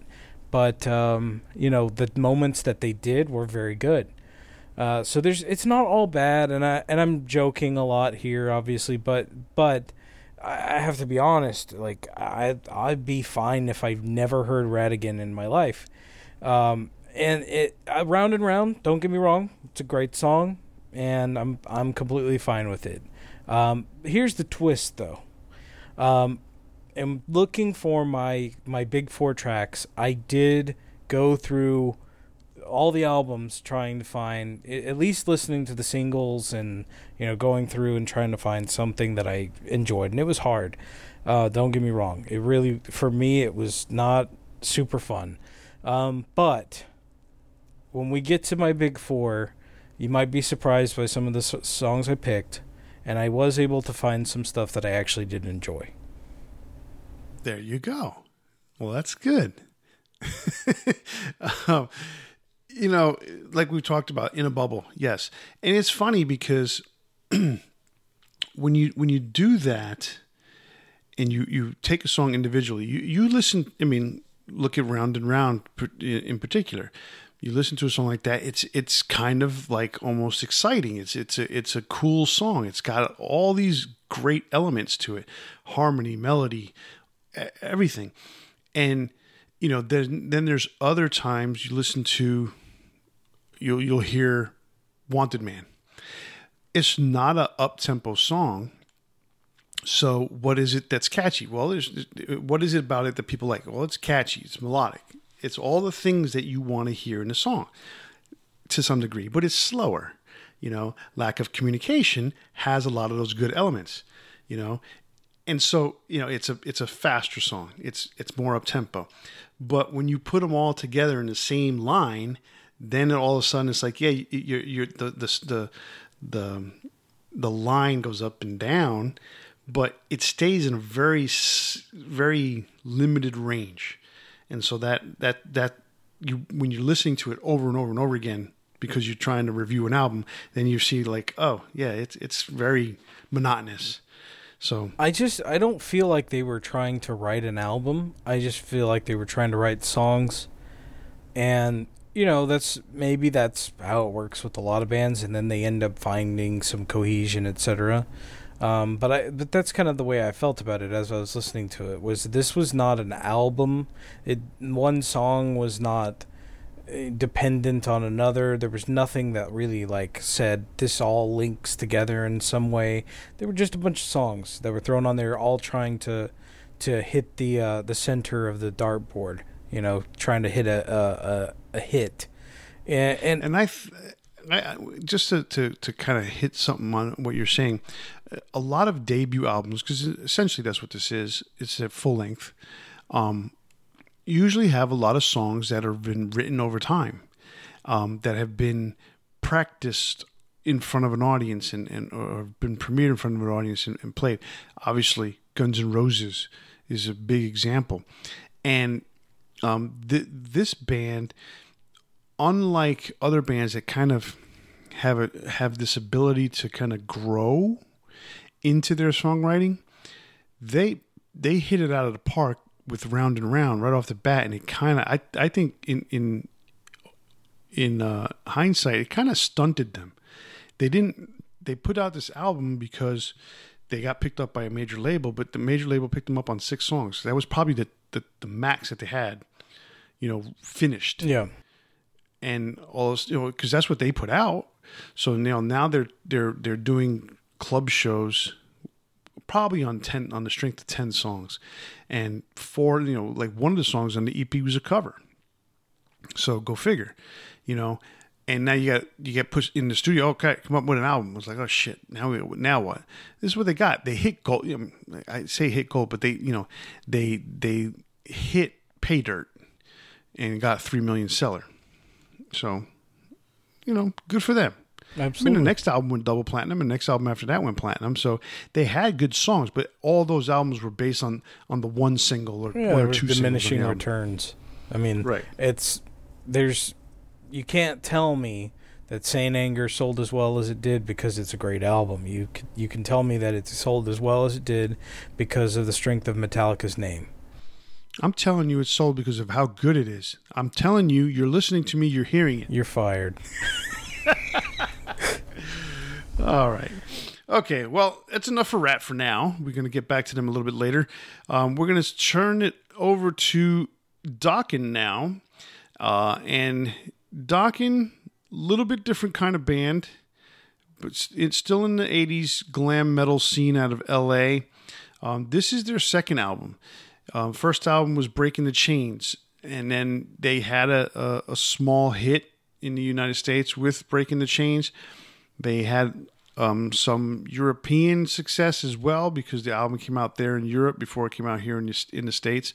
but um, you know the moments that they did were very good. Uh, so there's it's not all bad, and I and I'm joking a lot here, obviously, but but I have to be honest. Like I I'd be fine if I've never heard Ratigan in my life. Um, and it uh, round and round. Don't get me wrong, it's a great song, and I'm I'm completely fine with it. Um, here's the twist, though. Um, am looking for my my big four tracks. I did go through all the albums trying to find at least listening to the singles and you know going through and trying to find something that I enjoyed and it was hard. Uh, don't get me wrong. It really for me it was not super fun. Um, but when we get to my big four, you might be surprised by some of the songs I picked, and I was able to find some stuff that I actually did enjoy. There you go. Well, that's good. um, you know, like we talked about in a bubble, yes, and it's funny because when you when you do that, and you you take a song individually, you you listen. I mean, look at Round and Round in particular you listen to a song like that, it's it's kind of like almost exciting. It's it's a it's a cool song. It's got all these great elements to it, harmony, melody, everything. And you know, then then there's other times you listen to you'll you'll hear Wanted Man. It's not a up tempo song. So what is it that's catchy? Well, there's what is it about it that people like? Well, it's catchy, it's melodic, it's all the things that you want to hear in a song to some degree, but it's slower. You know, lack of communication has a lot of those good elements, you know. And so, you know, it's a it's a faster song. It's it's more up tempo. But when you put them all together in the same line, then all of a sudden it's like, yeah, you're, you're the, the the the the line goes up and down, but it stays in a very very limited range and so that that that you when you're listening to it over and over and over again because you're trying to review an album, then you see like, oh yeah, it's it's very monotonous. So I just I don't feel like they were trying to write an album. I just feel like they were trying to write songs, and you know that's maybe that's how it works with a lot of bands, and then they end up finding some cohesion, etc. Um, but I but that's kind of the way I felt about it as I was listening to it. Was this was not an album. It one song was not eh, dependent on another. There was nothing that really like said this all links together in some way. There were just a bunch of songs that were thrown on there, all trying to to hit the uh, the center of the dartboard. You know, trying to hit a a, a, a hit. And, and and I, I just to, to, to kind of hit something on what you're saying, a lot of debut albums, because essentially that's what this is. It's a full length. Um, usually have a lot of songs that have been written over time, um, that have been practiced in front of an audience and, and or been premiered in front of an audience and, and played. Obviously, Guns N' Roses is a big example, and um, th- this band, unlike other bands that kind of have a have this ability to kind of grow into their songwriting, they they hit it out of the park with round and round right off the bat, and it kind of I I think in in in uh, hindsight it kind of stunted them. They didn't they put out this album because they got picked up by a major label, but the major label picked them up on six songs. That was probably the the, the max that they had, you know, finished. Yeah. And all this, you know, because that's what they put out. So now now they're they're they're doing club shows probably on 10 on the strength of 10 songs. And four you know like one of the songs on the ep was a cover. So go figure you know? And now you got you get pushed in the studio okay come up with an album. It's like oh shit now we, now what? This is what they got. They hit gold. I say hit gold but they you know they they hit pay dirt and got 3 million seller so you know good for them Absolutely. I mean, the next album went double platinum, and the next album after that went platinum. So they had good songs, but all those albums were based on on the one single or yeah, or two diminishing singles returns. I mean, right? It's there's you can't tell me that Saint Anger sold as well as it did because it's a great album. You you can tell me that it sold as well as it did because of the strength of Metallica's name. I'm telling you, it's sold because of how good it is. I'm telling you, you're listening to me, you're hearing it. You're fired. All right. Okay, well, that's enough for Ratt for now. We're going to get back to them a little bit later. Um, we're going to turn it over to Dokken now. Uh, and Dokken, little bit different kind of band, but it's still in the 80s glam metal scene out of LA. Um, this is their second album. Um, first album was Breaking the Chains, and then they had a, a, a small hit in the United States with Breaking the Chains. They had um, some European success as well because the album came out there in Europe before it came out here in the, in the States.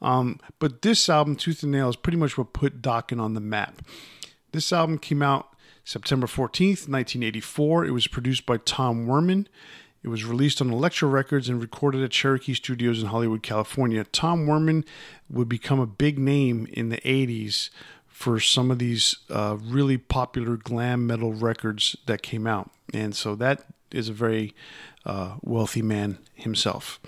Um, but this album, Tooth and Nail, is pretty much what put Dokken on the map. This album came out September 14th, 1984. It was produced by Tom Werman. It was released on Elektra Records and recorded at Cherokee Studios in Hollywood, California. Tom Werman would become a big name in the 80s for some of these uh, really popular glam metal records that came out. And so that is a very uh, wealthy man himself.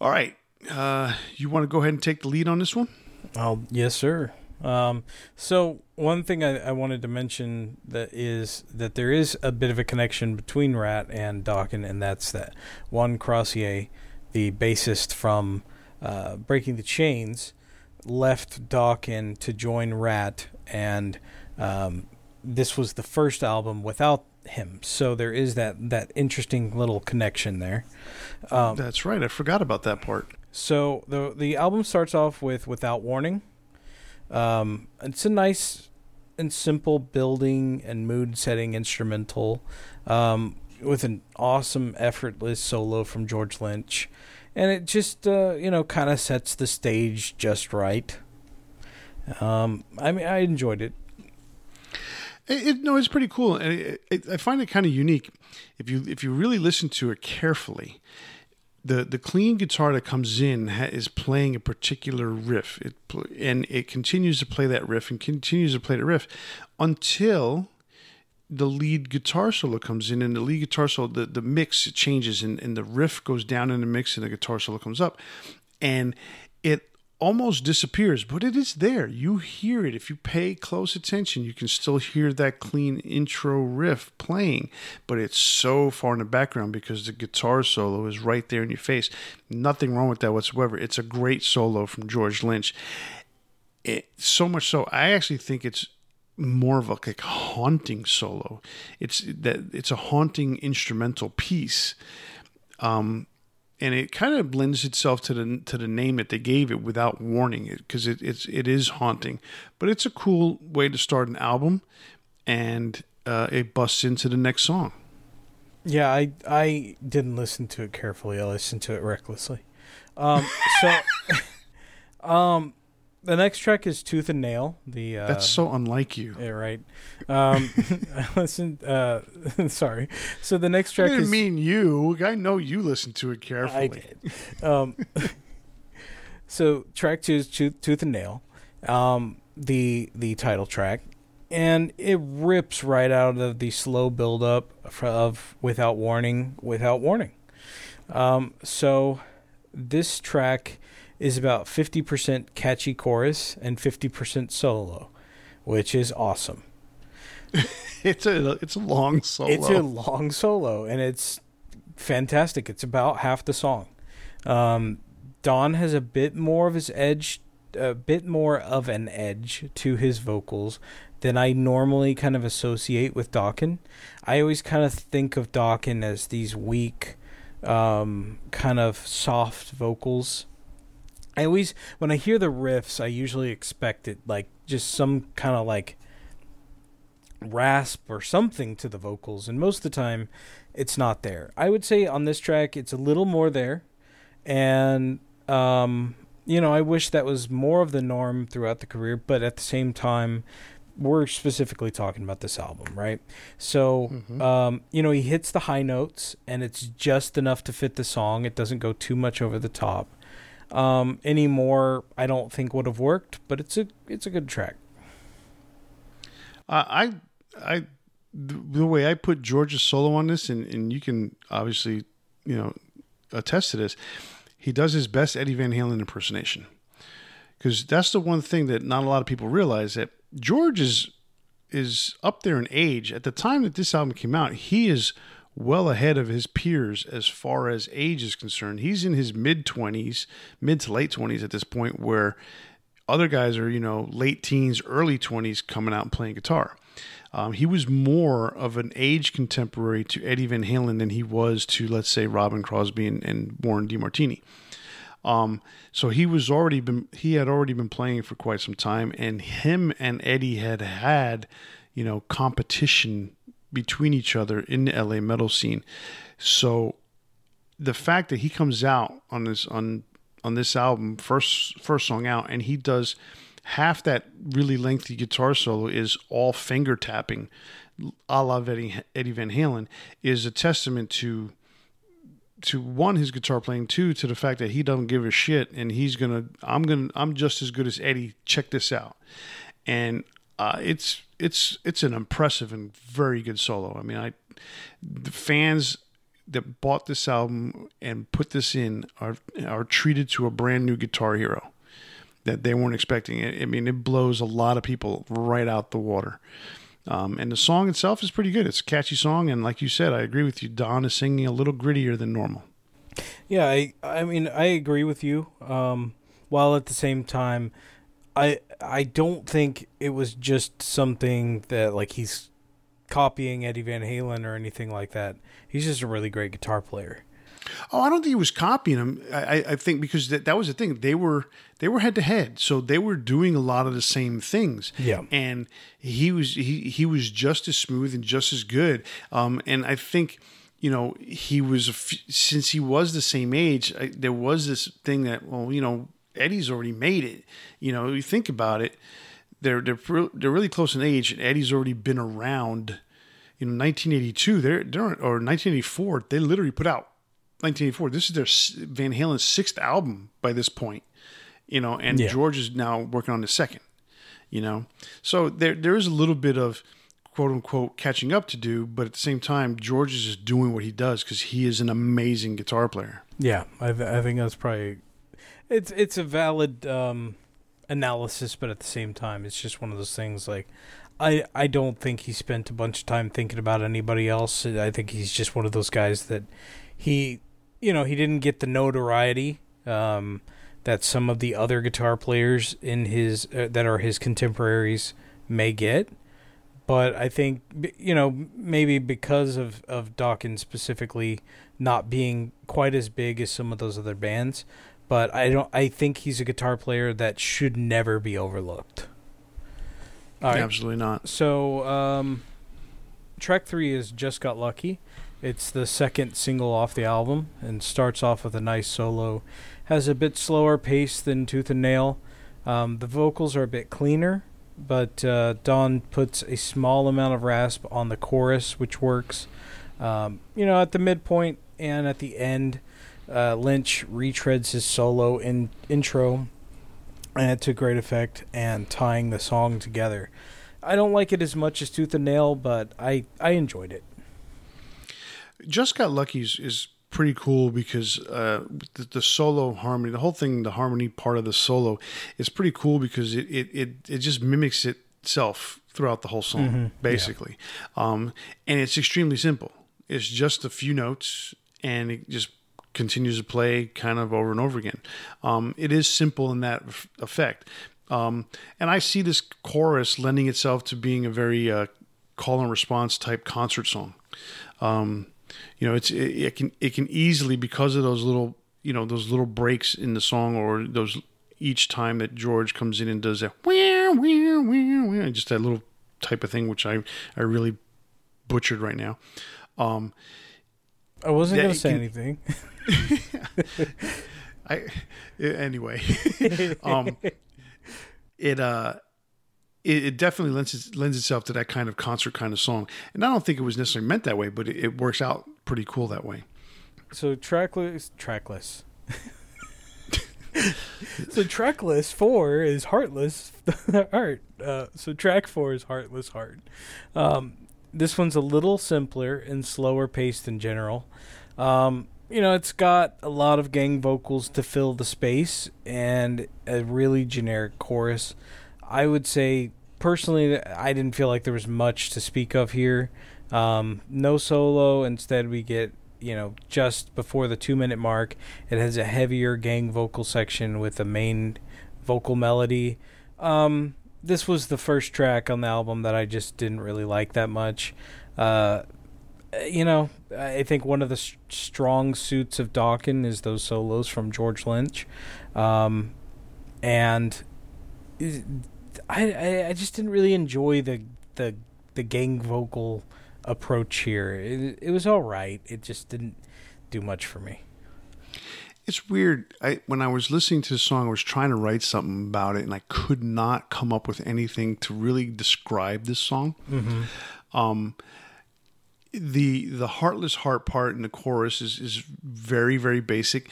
All right. Uh, you want to go ahead and take the lead on this one? Oh, yes, sir. Um, so one thing I, I, wanted to mention that is that there is a bit of a connection between Ratt and Dokken, and that's that Juan Croucier, the bassist from uh, Breaking the Chains, left Dokken to join Ratt, and um, this was the first album without him. So there is that that interesting little connection there. Um, That's right. I forgot about that part. So the the album starts off with "Without Warning." Um, it's a nice and simple building and mood setting instrumental um, with an awesome, effortless solo from George Lynch and it just uh, you know kind of sets the stage just right. Um, I mean, I enjoyed it. It, it no, it's pretty cool, and it, I find it kind of unique. If you if you really listen to it carefully, the the clean guitar that comes in ha, is playing a particular riff, it, and it continues to play that riff and continues to play the riff until the lead guitar solo comes in and the lead guitar solo the, the mix changes and, and the riff goes down in the mix and the guitar solo comes up. And it almost disappears but it is there. You hear it. If you pay close attention you can still hear that clean intro riff playing but it's so far in the background because the guitar solo is right there in your face. Nothing wrong with that whatsoever. It's a great solo from george lynch. It, so much so i actually think it's more of a like haunting solo. It's that it's a haunting instrumental piece, um, and it kind of lends itself to the to the name that they gave it without warning it because it, it's it is haunting. But it's a cool way to start an album, and uh, it busts into the next song. Yeah, I I didn't listen to it carefully. I listened to it recklessly. Um, so, um, the next track is Tooth and Nail. The uh, that's so unlike you. Yeah, right. Um, listen. Uh, sorry. So the next track I didn't is mean you. I know you listen to it carefully. I did. Um, so track two is Tooth, Tooth and Nail, um, the the title track, and it rips right out of the slow build up of Without Warning, Without Warning. Um, so this track is about 50% catchy chorus and 50% solo, which is awesome. it's a it's a long solo. It's a long solo and it's fantastic. It's about half the song. Um, Don has a bit more of his edge, a bit more of an edge to his vocals than I normally kind of associate with Dokken. I always kind of think of Dokken as these weak, um, kind of soft vocals I always when I hear the riffs, I usually expect it like just some kind of like rasp or something to the vocals, and most of the time, it's not there. I would say on this track, it's a little more there, and um, you know, I wish that was more of the norm throughout the career, but at the same time, we're specifically talking about this album, right? So, mm-hmm. um, you know, he hits the high notes, and it's just enough to fit the song. It doesn't go too much over the top. Um, anymore, I don't think would have worked, but it's a it's a good track. I, I, I the way I put George's solo on this, and, and you can obviously, you know, attest to this. He does his best Eddie Van Halen impersonation because that's the one thing that not a lot of people realize that George is is up there in age. At the time that this album came out, he is well ahead of his peers as far as age is concerned. He's in his mid 20s, mid to late 20s at this point, where other guys are, you know, late teens, early 20s coming out and playing guitar. Um, he was more of an age contemporary to Eddie Van Halen than he was to, let's say, Robin Crosby and, and Warren DeMartini. Um, so he was already been he had already been playing for quite some time, and him and Eddie had had, you know, competition between each other in the LA metal scene. So the fact that he comes out on this on on this album first first song out and he does half that really lengthy guitar solo is all finger tapping a la Eddie Van Halen is a testament to to one his guitar playing two to the fact that he doesn't give a shit and he's gonna i'm gonna i'm just as good as eddie check this out and uh, it's it's it's an impressive and very good solo i mean i the fans that bought this album and put this in are are treated to a brand new guitar hero that they weren't expecting i mean it blows a lot of people right out the water um, and the song itself is pretty good. It's a catchy song, and like you said, I agree with you. Don is singing a little grittier than normal. Yeah, I, I mean, I agree with you. Um, while at the same time, I, I don't think it was just something that like he's copying Eddie Van Halen or anything like that. He's just a really great guitar player. Oh, I don't think he was copying him. I, I think because that, that was the thing. They were they were head to head, so they were doing a lot of the same things. Yeah, and he was he he was just as smooth and just as good. Um, and I think you know he was since he was the same age. I, there was this thing that well, you know, Eddie's already made it. You know, you think about it. They're they're they're really close in age, and Eddie's already been around you know 1982 they're, they're or 1984 they literally put out 1984. This is their Van Halen's sixth album by this point, you know, and yeah. George is now working on the second, you know. So there there is a little bit of quote unquote catching up to do, but at the same time, George is just doing what he does because he is an amazing guitar player. Yeah, I, th- I think that's probably it's it's a valid um, analysis, but at the same time, it's just one of those things like. I, I don't think he spent a bunch of time thinking about anybody else. I think he's just one of those guys that he you know, he didn't get the notoriety um, that some of the other guitar players in his uh, that are his contemporaries may get. But I think you know maybe because of of Dokken specifically not being quite as big as some of those other bands, but I don't. I think he's a guitar player that should never be overlooked. Absolutely not. So, um, track three is "Just Got Lucky." It's the second single off the album and starts off with a nice solo. Has a bit slower pace than Tooth and Nail. Um, the vocals are a bit cleaner, but uh, Don puts a small amount of rasp on the chorus, which works. Um, you know, at the midpoint and at the end, uh, Lynch retreads his solo in intro, and it to great effect, and tying the song together. I don't like it as much as Tooth and Nail, but I, I enjoyed it. Just Got Lucky is, is pretty cool because uh, the, the, solo harmony, the whole thing, the harmony part of the solo is pretty cool because it it it, it just mimics itself throughout the whole song, mm-hmm. basically. Yeah. Um, and it's extremely simple. It's just a few notes, and it just continues to play kind of over and over again. Um, it is simple in that effect. Um, and I see this chorus lending itself to being a very uh, call and response type concert song. Um, you know, it's it, it can it can easily because of those little you know those little breaks in the song or those each time that George comes in and does that where where where where just that little type of thing which I I really butchered right now. Um, I wasn't going to say can, anything. I anyway. um, it uh it, it definitely lends lends itself to that kind of concert kind of song. And I don't think it was necessarily meant that way, but it, it works out pretty cool that way. So trackless, trackless. so track list four is Heartless Heart. Uh, so track four is Heartless Heart. Um, this one's a little simpler and slower paced in general. Um, you know, it's got a lot of gang vocals to fill the space and a really generic chorus. I would say personally, I didn't feel like there was much to speak of here. Um, no solo. Instead, we get you know just before the two minute mark. It has a heavier gang vocal section with a main vocal melody. Um, this was the first track on the album that I just didn't really like that much. Uh, you know, I think one of the st- strong suits of Dokken is those solos from George Lynch, um, and I, I, I just didn't really enjoy the the the gang vocal approach here. It, it was all right. It just didn't do much for me. It's weird. I when I was listening to the song, I was trying to write something about it, and I could not come up with anything to really describe this song. Mm-hmm. Um, the the heartless heart part in the chorus is is very very basic.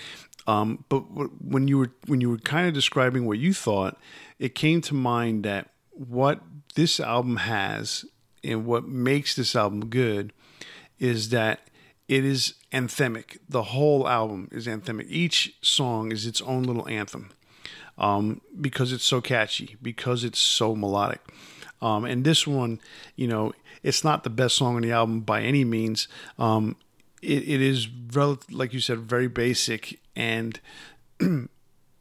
Um, but when you were when you were kind of describing what you thought, it came to mind that what this album has and what makes this album good is that it is anthemic. The whole album is anthemic. Each song is its own little anthem um, because it's so catchy, because it's so melodic. Um, and this one, you know, it's not the best song on the album by any means. Um, it, it is, rel- like you said, very basic, and it,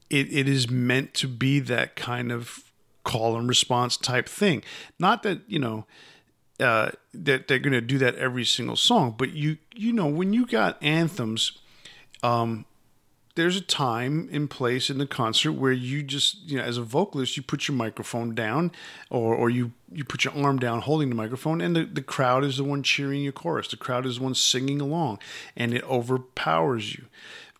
it is meant to be that kind of call and response type thing. Not that, you know, uh, that they're going to do that every single song, but you, you know, when you got anthems, um, there's a time and place in the concert where you just you know as a vocalist you put your microphone down or or you you put your arm down holding the microphone and the, the crowd is the one cheering your chorus. The crowd is the one singing along and it overpowers you.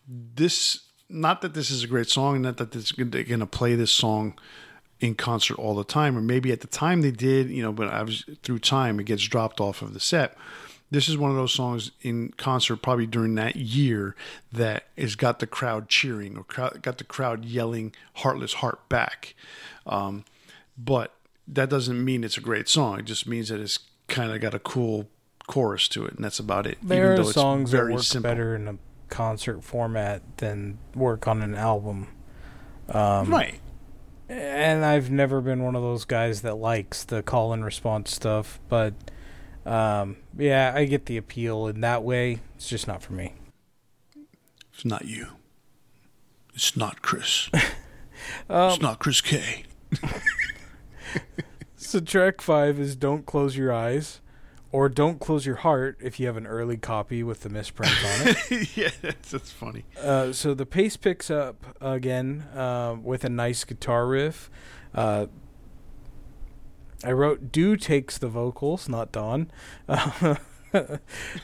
This not that this is a great song not that they're going to play this song in concert all the time or maybe at the time they did you know but i was through time it gets dropped off of the set. This is one of those songs in concert probably during that year that has got the crowd cheering or crowd, got the crowd yelling heartless heart back. Um, but that doesn't mean it's a great song. It just means that it's kind of got a cool chorus to it and that's about it there are songs that work simple. better in a concert format than work on an album. Um, right and i've never been one of those guys that likes the call and response stuff but um, yeah, I get the appeal in that way. It's just not for me. It's not you. It's not Chris. um, it's not Chris K. so track five is "Don't Close Your Eyes." Or don't close your heart if you have an early copy with the misprint on it. yeah, that's, that's funny. Uh, so the pace picks up again uh, with a nice guitar riff. Uh, I wrote Do takes the vocals, not Don.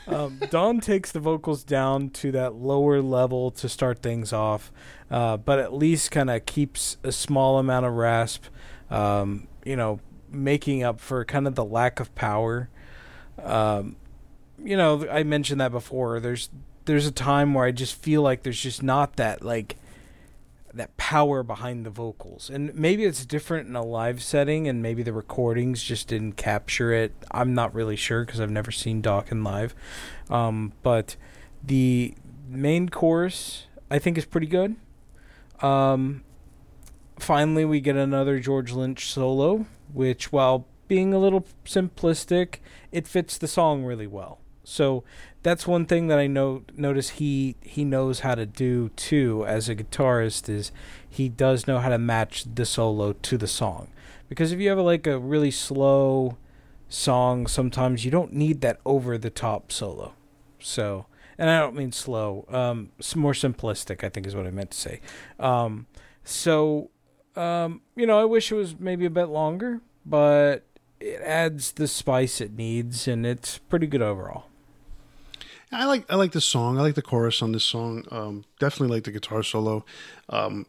um, Don takes the vocals down to that lower level to start things off, uh, but at least kind of keeps a small amount of rasp, um, you know, making up for kind of the lack of power. Um, you know, I mentioned that before. There's there's a time where I just feel like there's just not that like that power behind the vocals. And maybe it's different in a live setting, and maybe the recordings just didn't capture it. I'm not really sure because I've never seen Dokken live. Um, but the main chorus, I think, is pretty good. Um, finally, we get another George Lynch solo, which, while being a little simplistic, it fits the song really well. So that's one thing that I know notice he he knows how to do too as a guitarist is he does know how to match the solo to the song. Because if you have like a really slow song, sometimes you don't need that over the top solo. So, and I don't mean slow, um, more simplistic. I think is what I meant to say. Um, so, um, you know, I wish it was maybe a bit longer, but it adds the spice it needs, and it's pretty good overall. I like I like the song. I like the chorus on this song. Um, definitely like the guitar solo. Um,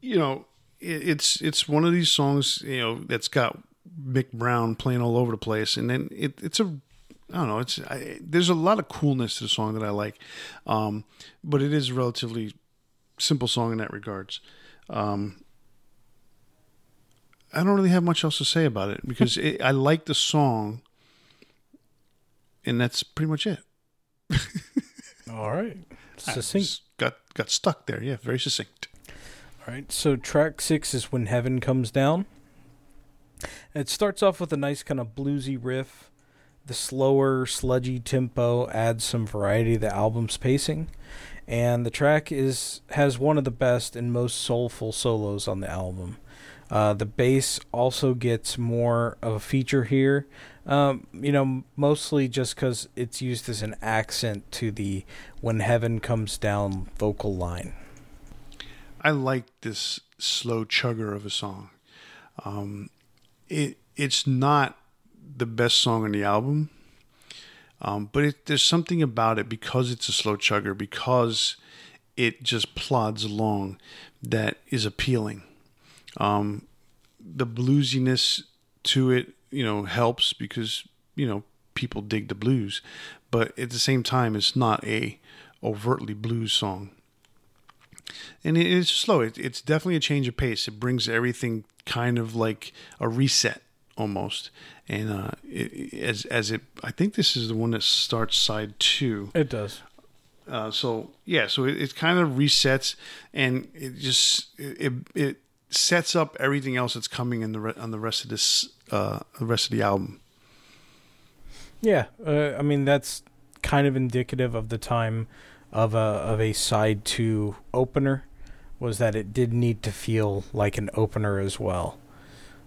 you know, it, it's it's one of these songs you know that's got Mick Brown playing all over the place, and then it, it's a I don't know. It's I, there's a lot of coolness to the song that I like, um, but it is a relatively simple song in that regards. Um, I don't really have much else to say about it because it, I like the song, and that's pretty much it. All right. Succinct. got got stuck there. Yeah, very succinct. All right. So track six is when heaven comes down. It starts off with a nice kind of bluesy riff. The slower, sludgy tempo adds some variety to the album's pacing, and the track is has one of the best and most soulful solos on the album. Uh, the bass also gets more of a feature here, um, you know, mostly just because it's used as an accent to the "When Heaven Comes Down" vocal line. I like this slow chugger of a song. Um, it it's not the best song on the album, um, but it, there's something about it because it's a slow chugger because it just plods along that is appealing. Um, the bluesiness to it, you know, helps because you know people dig the blues, but at the same time, it's not a overtly blues song and it is slow. It, it's definitely a change of pace. It brings everything kind of like a reset almost. And uh, it, as as it, I think this is the one that starts side two. It does. Uh, so yeah, so it, it kind of resets, and it just it, it sets up everything else that's coming in the re- on the rest of this uh, the rest of the album. Yeah, uh, I mean that's kind of indicative of the time of a of a side two opener was that it did need to feel like an opener as well.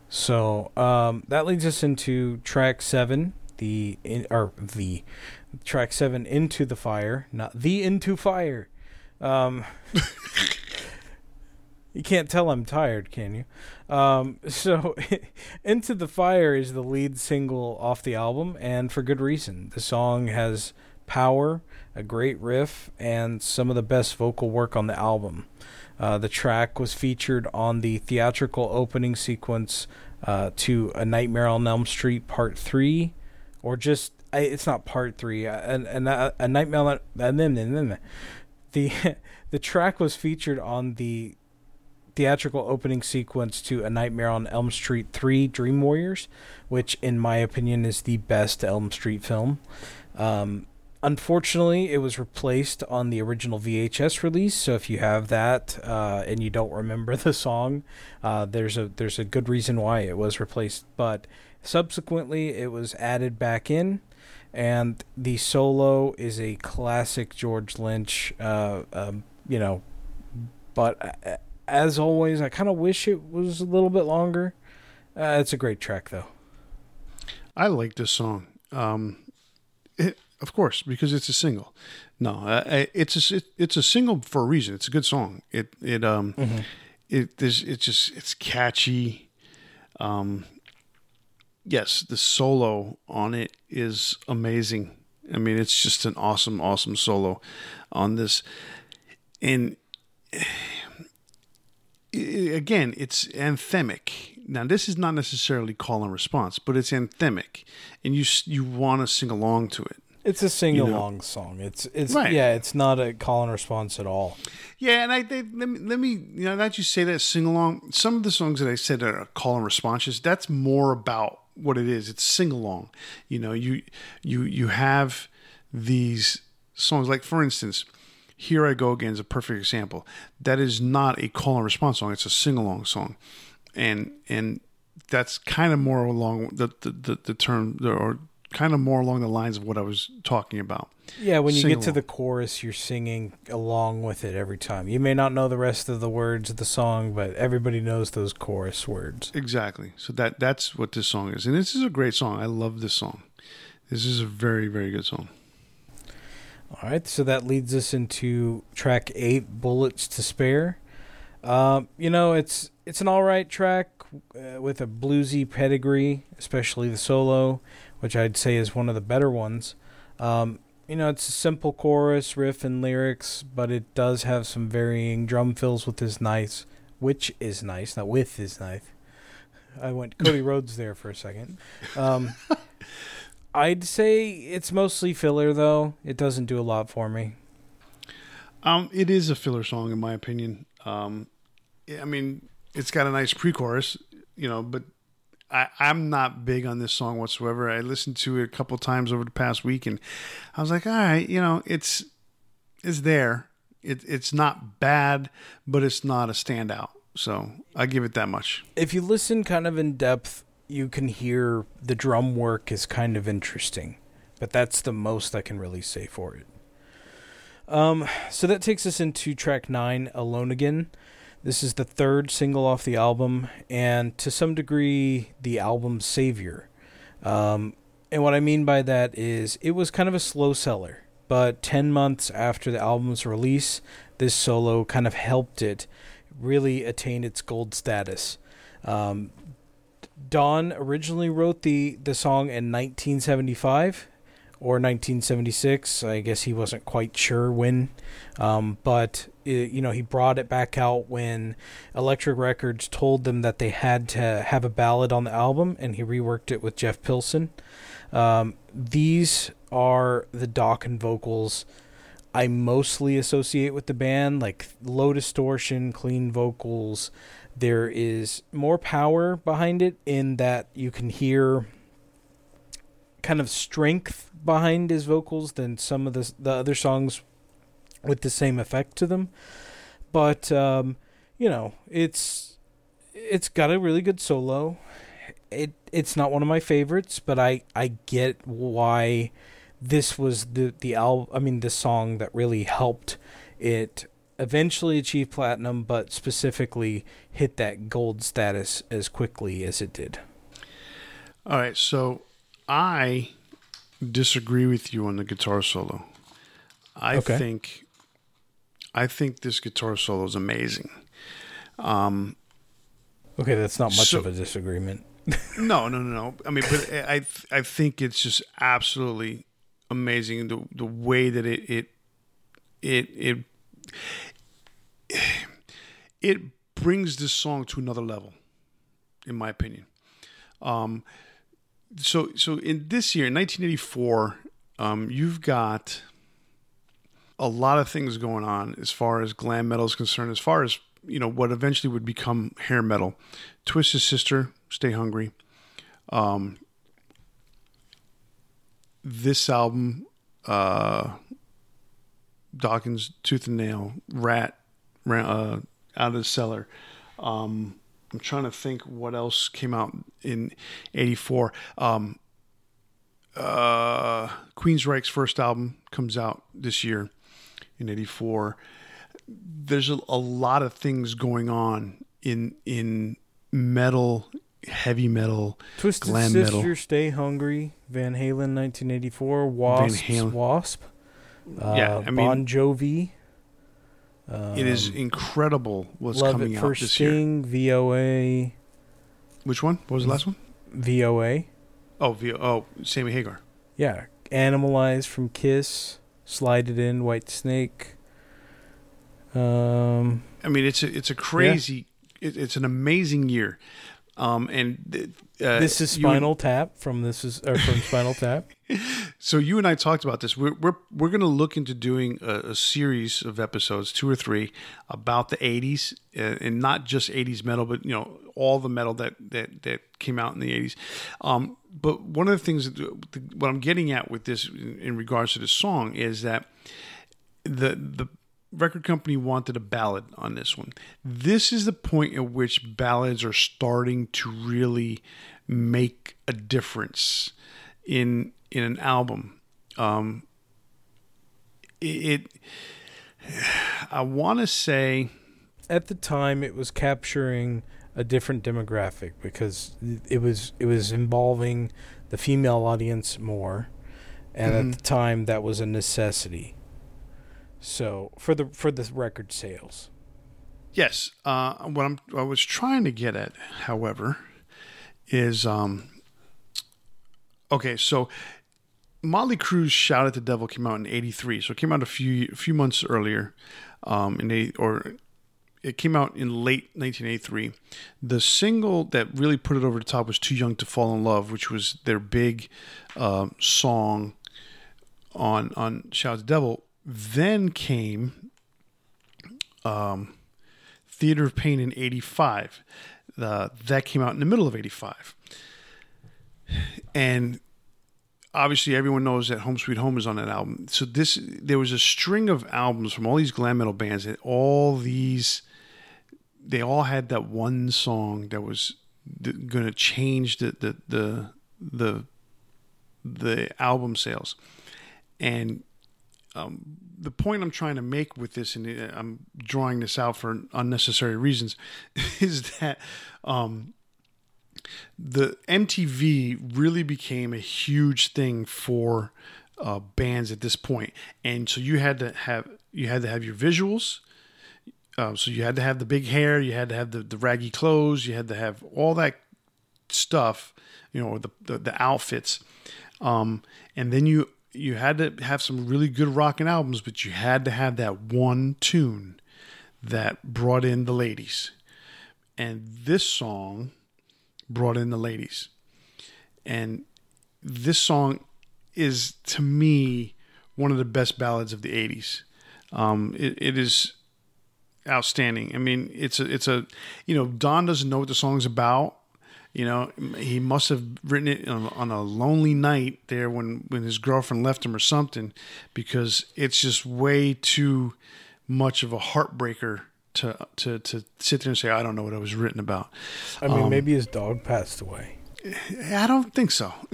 So um, that leads us into track seven, the in, or the track seven into the fire, not the into fire. Um, you can't tell I'm tired, can you? Um, so, Into the Fire is the lead single off the album, and for good reason. The song has power, a great riff, and some of the best vocal work on the album. Uh, the track was featured on the theatrical opening sequence uh, to A Nightmare on Elm Street Part 3, or just, I, it's not Part 3, a, a, a Nightmare on. The, the track was featured on the theatrical opening sequence to A Nightmare on Elm Street 3 Dream Warriors, which, in my opinion, is the best Elm Street film. Um, unfortunately, it was replaced on the original VHS release. So if you have that uh, and you don't remember the song, uh, there's a there's a good reason why it was replaced. But subsequently, it was added back in. And the solo is a classic George Lynch, uh, um, you know, but uh, as always, I kind of wish it was a little bit longer. Uh, it's a great track, though. I like this song. Um, it, of course, because it's a single. No, uh, it's a it, it's a single for a reason. It's a good song. It it um Mm-hmm. it there's it's just it's catchy. Um, yes, the solo on it is amazing. I mean, it's just an awesome, awesome solo on this, and again, it's anthemic. Now, this is not necessarily call and response, but it's anthemic, and you you want to sing along to it. It's a sing You along song. It's it's Right. yeah. It's not a call and response at all. Yeah, and I they, let me let me you know that you say that sing along. Some of the songs that I said are call and responses. That's more about what it is. It's sing along. You know, you you you have these songs like for instance, "Here I Go Again" is a perfect example. That is not a call and response song. It's a sing along song, and and that's kind of more along the the the, the term or kind of more along the lines of what I was talking about. Yeah, when you Sing get to the chorus, you're singing along with it every time. You may not know the rest of the words of the song, but everybody knows those chorus words. Exactly. So that that's what this song is, and this is a great song. I love this song. This is a very very good song. All right, so that leads us into track eight, "Bullets to Spare." Um, you know, it's it's an all right track uh, with a bluesy pedigree, especially the solo, which I'd say is one of the better ones. Um, you know, it's a simple chorus, riff, and lyrics, but it does have some varying drum fills with is nice, which is nice, not with is nice. I went Cody Rhodes there for a second. Um, I'd say it's mostly filler, though. It doesn't do a lot for me. Um, it is a filler song in my opinion. Um, I mean, it's got a nice pre-chorus, you know, but I, I'm not big on this song whatsoever. I listened to it a couple times over the past week, and I was like, all right, you know, it's it's there. It, it's not bad, but it's not a standout. So I give it that much. If you listen kind of in depth, you can hear the drum work is kind of interesting, but that's the most I can really say for it. Um, so that takes us into track nine, Alone Again. This is the third single off the album, and to some degree, the album's savior. Um, and what I mean by that is it was kind of a slow seller, but 10 months after the album's release, this solo kind of helped it really attain its gold status. Um, Don originally wrote the, the song in 1975 or 1976. I guess he wasn't quite sure when, um, but it, you know he brought it back out when Elektra Records told them that they had to have a ballad on the album, and he reworked it with Jeff Pilson. Um, these are the Dokken vocals I mostly associate with the band, like low distortion, clean vocals. There is more power behind it in that you can hear kind of strength behind his vocals than some of the the other songs with the same effect to them. But um, you know, it's it's got a really good solo. It it's not one of my favorites, but I I get why this was the the al- I mean the song that really helped it eventually achieve platinum, but specifically hit that gold status as quickly as it did. All right, so I disagree with you on the guitar solo. I Okay. think I think this guitar solo is amazing. Um, Okay, that's not much So- of a disagreement. no, no, no, no. I mean, but I I think it's just absolutely amazing the the way that it it it it it brings this song to another level, in my opinion. Um, so so in this year, in 1984, um, you've got a lot of things going on as far as glam metal is concerned, as far as you know what eventually would become hair metal. Twisted Sister, Stay Hungry. Um, this album, uh, Dokken's, Tooth and Nail, Ratt, uh, Out of the Cellar. Um, I'm trying to think what else came out in '84. Um, uh, Queensryche's first album comes out this year in '84. There's a, a lot of things going on in in metal, heavy metal, Twisted glam Sister, metal. Stay Hungry, Van Halen, 1984, Wasp. Wasp, uh, Yeah, I mean- Bon Jovi. It is um, incredible what's Love coming at out First this year. Sting, VOA, Which one? What was the last one? VOA. Oh, via, oh, Sammy Hagar. Yeah, Animalized from Kiss, Slide It In, Whitesnake. Um, I mean, it's a it's a crazy, it, it's an amazing year. Um, and uh, this is you and- Spinal Tap from this is or from Spinal Tap. So you and I talked about this. We're we're we're going to look into doing a, a series of episodes, two or three, about the '80s, uh, and not just '80s metal, but you know all the metal that that that came out in the '80s. Um, but one of the things, that, what I'm getting at with this, in, in regards to this song, is that the the record company wanted a ballad on this one. This is the point at which ballads are starting to really make a difference in in an album. Um, it, it I want to say At the time, it was capturing a different demographic because it was it was involving the female audience more, and Mhm. at the time that was a necessity. So for the for the record sales, yes. Uh, what I'm I was trying to get at, however, is um. Okay, so Mötley Crüe's "Shout at the Devil" came out in '83, so it came out a few few months earlier, um, in eight or it came out in late 1983. The single that really put it over the top was "Too Young to Fall in Love," which was their big um, song on on "Shout at the Devil." Then came um, Theater of Pain in '85. Uh, that came out in the middle of '85, and obviously everyone knows that Home Sweet Home is on that album. So this there was a string of albums from all these glam metal bands and all these they all had that one song that was going to change the the the the the album sales. And um, the point I'm trying to make with this, and uh, I'm drawing this out for unnecessary reasons, is that um, the MTV really became a huge thing for uh, bands at this point, and so you had to have you had to have your visuals. Uh, so you had to have the big hair, you had to have the, the raggy clothes, you had to have all that stuff, you know, the the, the outfits, um, and then you you had to have some really good rocking albums, but you had to have that one tune that brought in the ladies, and this song brought in the ladies. And this song is, to me, one of the best ballads of the 80s. Um, it, it is outstanding. I mean, it's a, it's a, you know, Don doesn't know what the song's about. You know, he must have written it on, on, a lonely night there when, when his girlfriend left him or something, because it's just way too much of a heartbreaker to to to sit there and say I don't know what I was written about. I mean, um, maybe his dog passed away. I don't think so.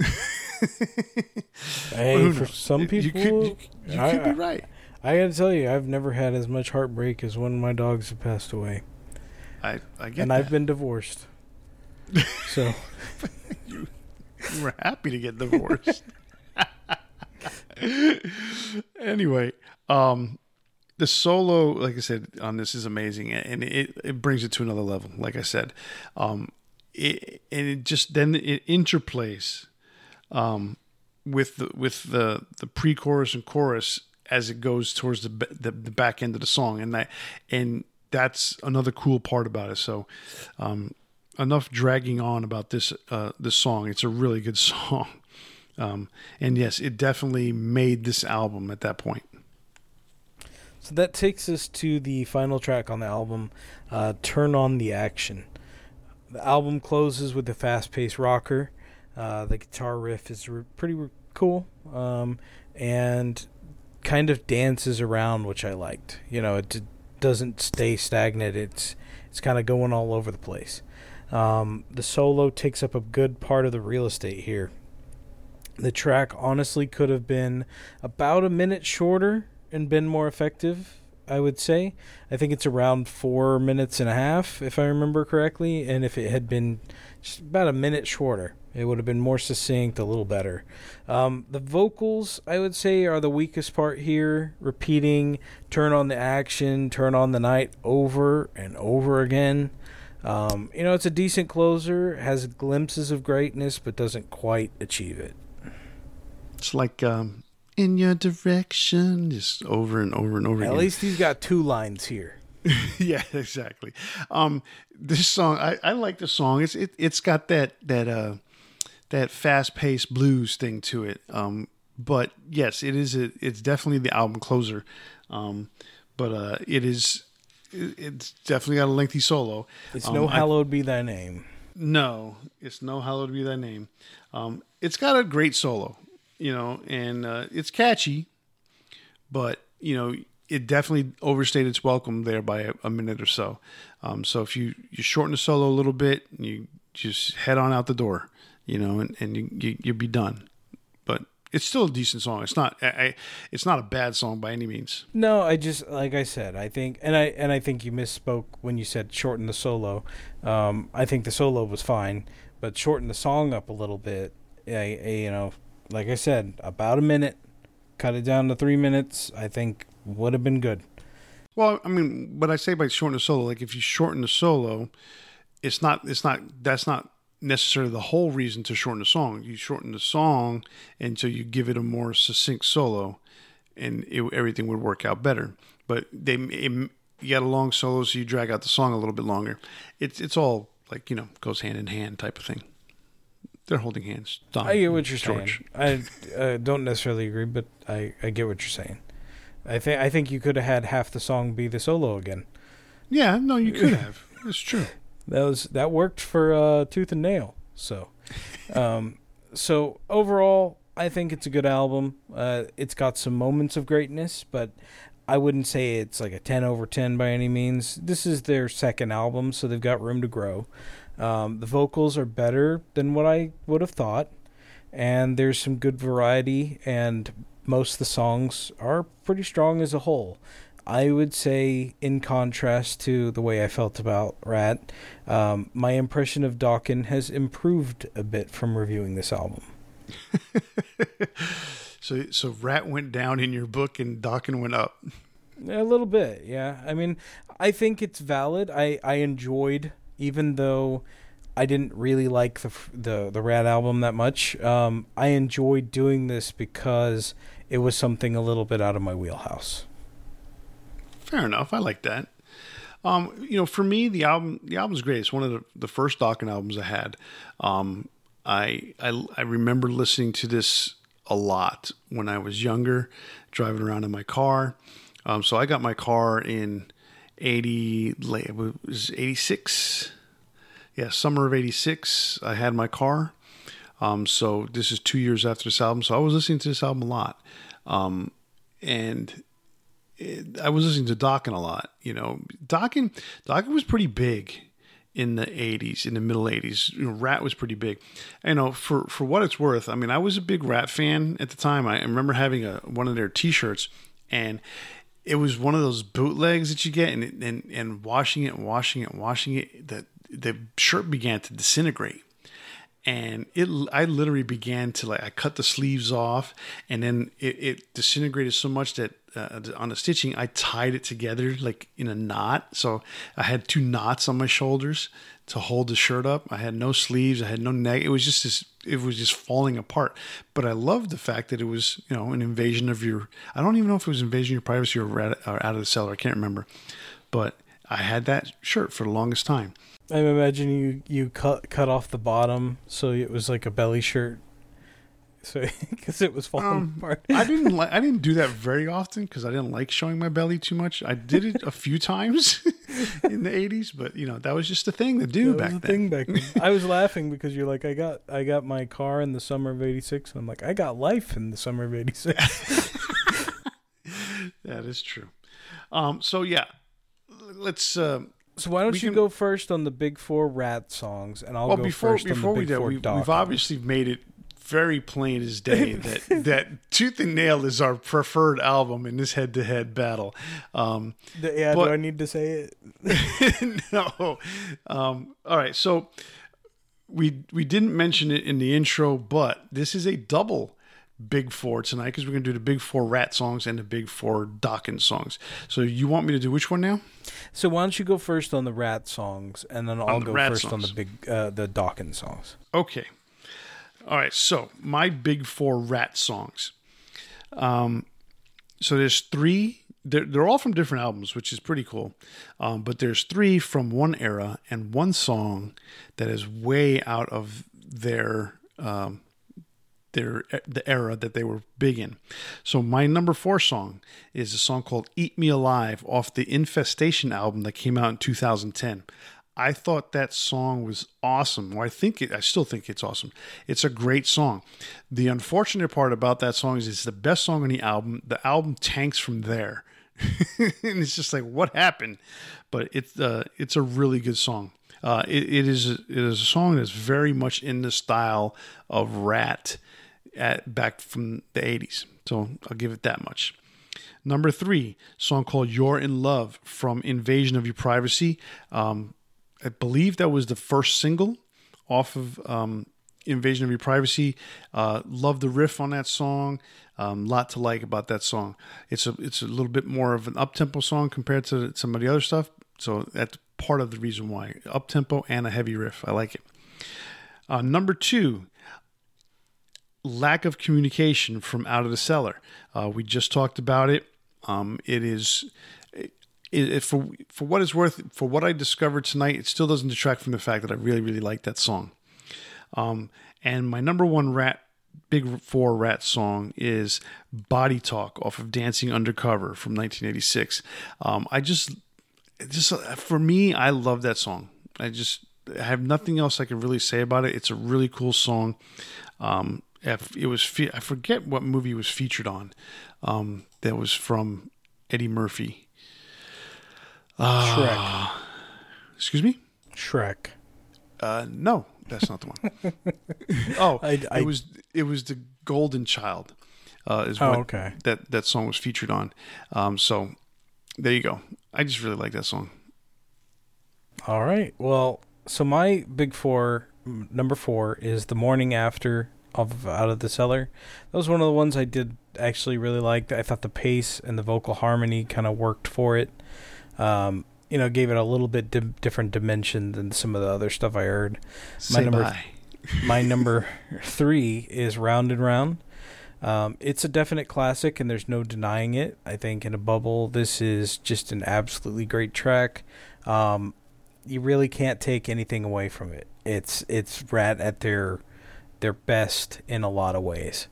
hey, for some people, you could, you, you I, could be right. I, I got to tell you, I've never had as much heartbreak as when my dogs have passed away. I I get and that. I've been divorced. so you, you were happy to get divorced. anyway, um, the solo, like I said, on this is amazing, and it, it brings it to another level. Like I said, um, it, and it just then it interplays um, with the with the the pre-chorus and chorus as it goes towards the, the, the back end of the song, and that and that's another cool part about it. So, um, enough dragging on about this uh, this song. It's a really good song, um, and yes, it definitely made this album at that point. So that takes us to the final track on the album, uh, Turn On the Action. The album closes with a fast paced rocker. Uh, the guitar riff is re- pretty re- cool um, and kind of dances around, which I liked. You know, it d- doesn't stay stagnant, it's, it's kind of going all over the place. Um, the solo takes up a good part of the real estate here. The track honestly could have been about a minute shorter and been more effective. I would say. I think it's around four minutes and a half, if I remember correctly. And if it had been just about a minute shorter, it would have been more succinct, a little better. Um, the vocals, I would say, are the weakest part here. Repeating "turn on the action, turn on the night" over and over again. Um, you know, it's a decent closer, has glimpses of greatness, but doesn't quite achieve it. It's like um, in your direction, just over and over and over again. At again. least he's got two lines here. yeah, exactly. Um, this song, I, I like the song. It's it, it's got that that uh that fast paced blues thing to it. Um, but yes, it is. A, it's definitely the album closer. Um, but uh, it is. It's definitely got a lengthy solo. It's um, no hallowed I, be thy name. No, it's no hallowed be thy name. Um, it's got a great solo you know, and uh, it's catchy, but you know, it definitely overstayed its welcome there by a, a minute or so. Um, so if you you shorten the solo a little bit, you just head on out the door, you know, and, and you, you you'll be done. But it's still a decent song. It's not I, it's not a bad song by any means. No, I just like I said, I think and I and I think you misspoke when you said shorten the solo. Um, I think the solo was fine, but shorten the song up a little bit. I, I, you know, like I said, about a minute. Cut it down to three minutes. I think would have been good. Well, I mean, what I say by shorten the solo, like if you shorten the solo, it's not. It's not. That's not necessarily the whole reason to shorten the song. You shorten the song, and so you give it a more succinct solo, and it, everything would work out better. But they, it, you got a long solo, so you drag out the song a little bit longer. It's it's all like you know goes hand in hand type of thing they're holding hands. Don I get what you're George. saying. I uh, don't necessarily agree, but I, I get what you're saying. I think I think you could have had half the song be the solo again. Yeah, no, you could have. It's true. That was that worked for uh, Tooth and Nail. So, um, so overall, I think it's a good album. Uh, it's got some moments of greatness, but I wouldn't say it's like a ten over ten by any means. This is their second album, so they've got room to grow. Um, the vocals are better than what I would have thought, and there's some good variety, and most of the songs are pretty strong as a whole. I would say, in contrast to the way I felt about Ratt, um, my impression of Dokken has improved a bit from reviewing this album. so, so Ratt went down in your book and Dokken went up. A little bit, yeah. I mean, I think it's valid. I I enjoyed, even though I didn't really like the the the Ratt album that much. Um, I enjoyed doing this because it was something a little bit out of my wheelhouse. Fair enough. I like that. Um, you know, for me, the album the album's great. It's one of the, the first Dokken albums I had. Um, I, I I remember listening to this a lot when I was younger, driving around in my car. Um, so I got my car in eighty it was eighty six. Yeah, summer of eighty six. I had my car. Um, so this is two years after this album. So I was listening to this album a lot. Um, and I was listening to Dokken a lot. You know, Dokken Dokken was pretty big in the 80s, in the middle 80s. You know, Ratt was pretty big. You know, for for what it's worth, I mean, I was a big Ratt fan at the time. I remember having a one of their T-shirts, and it was one of those bootlegs that you get, and and and washing it, and washing it, and washing it. The the shirt began to disintegrate and it i literally began to like i cut the sleeves off and then it, it disintegrated so much that uh, on the stitching i tied it together like in a knot. So i had two knots on my shoulders to hold the shirt up. I had no sleeves i had no neck. It was just this it was just falling apart. But i loved the fact that it was you know an invasion of your i don't even know if it was invasion of your privacy or out of the cellar i can't remember. But i had that shirt for the longest time. I imagine you you cut cut off the bottom so it was like a belly shirt. So because it was falling um, apart. I didn't like I didn't do that very often because I didn't like showing my belly too much. I did it a few times in the eighties, but you know that was just a thing to do back then. Thing back then. I was laughing because you're like, I got I got my car in the summer of '86. I'm like, I got life in the summer of '86. that is true. Um, so yeah, let's. Uh, so why don't you can, go first on the big four Ratt songs, and I'll well, go before, first before on the big we do, we, We've obviously made it very plain as day that that Tooth and Nail is our preferred album in this head-to-head battle. Um, yeah, but, do I need to say it? no. Um, all right, so we we didn't mention it in the intro, but this is a double big four tonight because we're going to do the big four Ratt songs and the big four Dokken songs. So you want me to do which one now? So why don't you go first on the Ratt songs, and then I'll go first songs. on the big uh, the Dokken songs. Okay. All right. So my big four Ratt songs. Um, so there's three. They're, they're all from different albums, which is pretty cool. Um, but there's three from one era and one song that is way out of their um, their the era that they were big in. So my number four song is a song called "Eat Me Alive" off the Infestation album that came out in 2010. I thought that song was awesome. Well, I think it, I still think it's awesome. It's a great song. The unfortunate part about that song is it's the best song on the album. The album tanks from there, and it's just like what happened. But it's uh, it's a really good song. Uh, it, it is it is a song that's very much in the style of Ratt at back from the 80s. So I'll give it that much. Number three, song called You're in Love from Invasion of Your Privacy. Um, I believe that was the first single off of um, Invasion of Your Privacy. Uh, love the riff on that song. Um, lot to like about that song. It's a it's a little bit more of an up tempo song compared to some of the other stuff. So that's part of the reason why up tempo and a heavy riff. I like it. Uh, number two, lack of communication from out of the cellar. Uh, we just talked about it. Um, it is. It, it, for for what it's worth, for what I discovered tonight, it still doesn't detract from the fact that I really really like that song. Um, and my number one Ratt big four Ratt song is "Body Talk" off of "Dancing Undercover" from 1986. Um, I just just for me, I love that song. I just I have nothing else I can really say about it. It's a really cool song. Um, it was fe- I forget what movie it was featured on. Um, that was from Eddie Murphy. Shrek. Excuse me. Shrek. Uh, no, that's not the one. oh, I- I- it was it was the Golden Child. Uh, is Oh, what okay. that that song was featured on. Um, so there you go. I just really like that song. All right. Well, so my big four, number four, is the morning after of Out of the Cellar. That was one of the ones I did actually really like. I thought the pace and the vocal harmony kind of worked for it. Um, you know, gave it a little bit di- different dimension than some of the other stuff I heard. Say number- bye. My number three is Round and Round. Um, it's a definite classic, and there's no denying it. I think in a bubble, this is just an absolutely great track. Um, you really can't take anything away from it. It's it's Ratt at their their best in a lot of ways.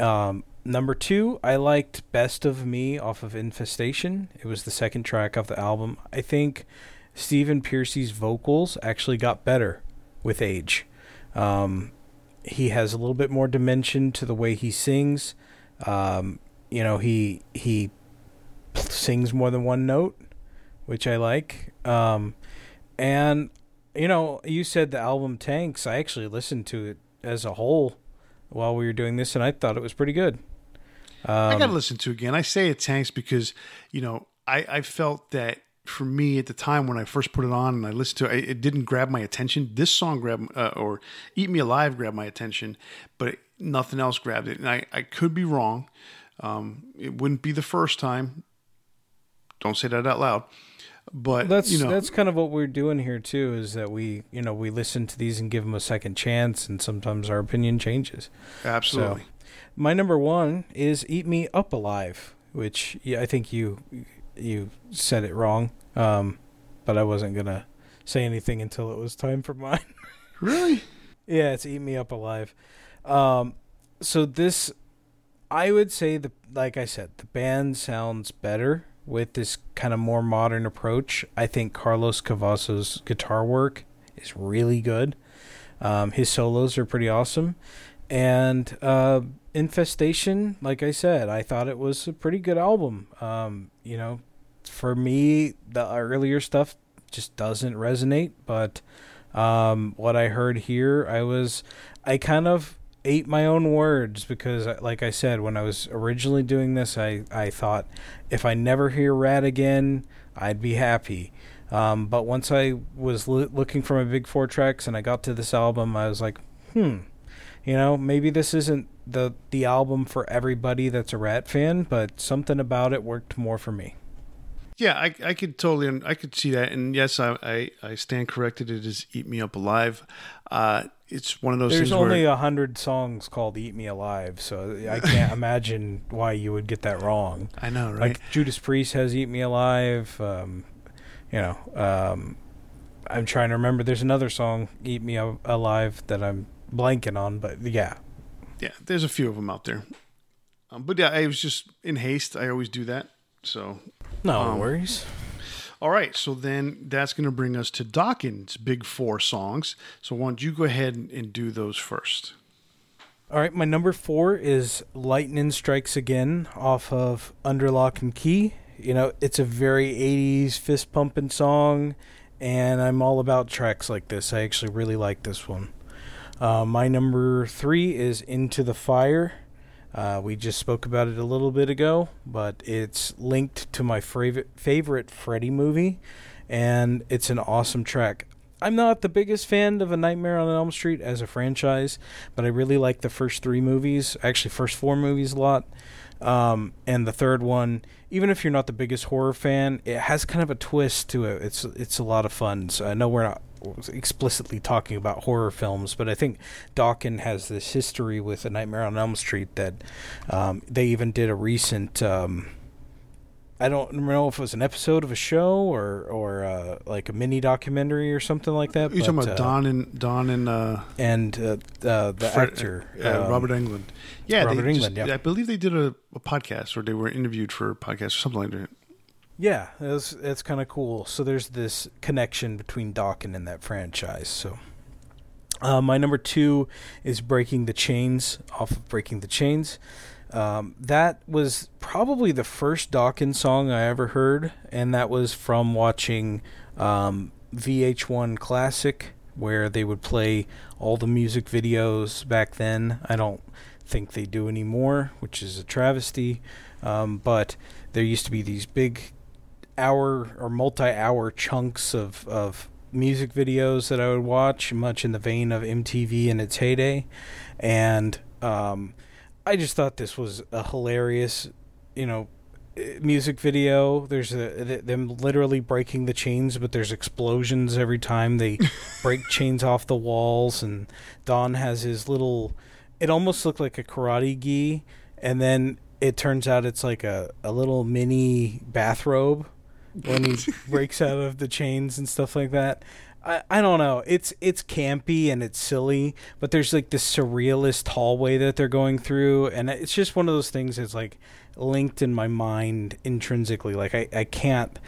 Um, number two, I liked "Best of Me" off of Infestation. It was the second track of the album. I think Stephen Pearcy's vocals actually got better with age. Um, he has a little bit more dimension to the way he sings. Um, you know, he he sings more than one note, which I like. Um, and you know, you said the album tanks. I actually listened to it as a whole while we were doing this, and I thought it was pretty good. Um, I got to listen to it again. I say it tanks because you know I I felt that for me at the time when I first put it on and I listened to it, it didn't grab my attention. This song grabbed uh, or "Eat Me Alive" grabbed my attention, but nothing else grabbed it. And I I could be wrong. Um, it wouldn't be the first time. Don't say that out loud. But that's you know, that's kind of what we're doing here too. Is that we you know we listen to these and give them a second chance, and sometimes our opinion changes. absolutely. My number one is "Eat Me Up Alive," which yeah, I think you you said it wrong, um, but I wasn't gonna say anything until it was time for mine. Really? yeah, it's "Eat Me Up Alive." Um, so this, I would say the like I said, the band sounds better with this kind of more modern approach. I think Carlos Cavazos' guitar work is really good. Um, his solos are pretty awesome. And uh, Infestation, like I said, I thought it was a pretty good album. Um, you know, for me, the earlier stuff just doesn't resonate. But um, what I heard here, I was, I kind of ate my own words because, uh, like I said, when I was originally doing this, I, I thought if I never hear Ratt again, I'd be happy. Um, but once I was l- looking for my big four tracks and I got to this album, I was like, hmm, you know, maybe this isn't the the album for everybody that's a Ratt fan, but something about it worked more for me. Yeah, I, I could totally, I could see that, and yes, I, I, I stand corrected. It is "Eat Me Up Alive." Uh, it's one of those There's only a hundred songs called "Eat Me Alive," so I can't imagine why you would get that wrong. I know, right? Like Judas Priest has "Eat Me Alive," um, you know. Um, I'm trying to remember. There's another song "Eat Me Alive" that I'm blanking on, but yeah, yeah, there's a few of them out there. Um, but yeah, I was just in haste. I always do that. So, no Um, worries. all right. So then that's going to bring us to Dokken's big four songs. So why don't you go ahead and, do those first? All right, my number four is "Lightning Strikes Again" off of Under Lock and Key. You know, it's a very '80s fist pumping song, and I'm all about tracks like this. I actually really like this one. Uh, my number three is "Into the Fire." Uh, we just spoke about it a little bit ago, but it's linked to my favorite favorite Freddy movie, and it's an awesome track. I'm not the biggest fan of A Nightmare on Elm Street as a franchise, but I really like the first three movies, actually first four movies a lot. Um, and the third one, even if you're not the biggest horror fan, it has kind of a twist to it. It's it's a lot of fun. So I know we're not explicitly talking about horror films, but I think Dokken's has this history with A Nightmare on Elm Street that um, they even did a recent. Um, I don't know if it was an episode of a show or or uh, like a mini documentary or something like that. You're talking about uh, Don and Don and uh, and uh, uh, the Fred- actor uh, um, Robert Englund. Yeah, Robert they Englund, just, yeah. I believe they did a, a podcast or they were interviewed for a podcast or something like that. Yeah, that's that's kind of cool. So there's this connection between Dokken and that franchise. So uh, my number two is Breaking the Chains off of Breaking the Chains. Um, that was probably the first Dokken song I ever heard, and that was from watching um, VH1 Classic, where they would play all the music videos back then. I don't think they do anymore, which is a travesty. Um, but there used to be these big hour or multi-hour chunks of of music videos that I would watch, much in the vein of MTV in its heyday, and um, I just thought this was a hilarious, you know, eh, music video. There's a them literally breaking the chains, but there's explosions every time they break chains off the walls, and Don has his little. It almost looked like a karate gi, and then it turns out it's like a, a little mini bathrobe when he breaks out of the chains and stuff like that. I, I don't know. It's it's campy and it's silly, but there's like this surrealist hallway that they're going through, and it's just one of those things that's like linked in my mind intrinsically. Like I, I can't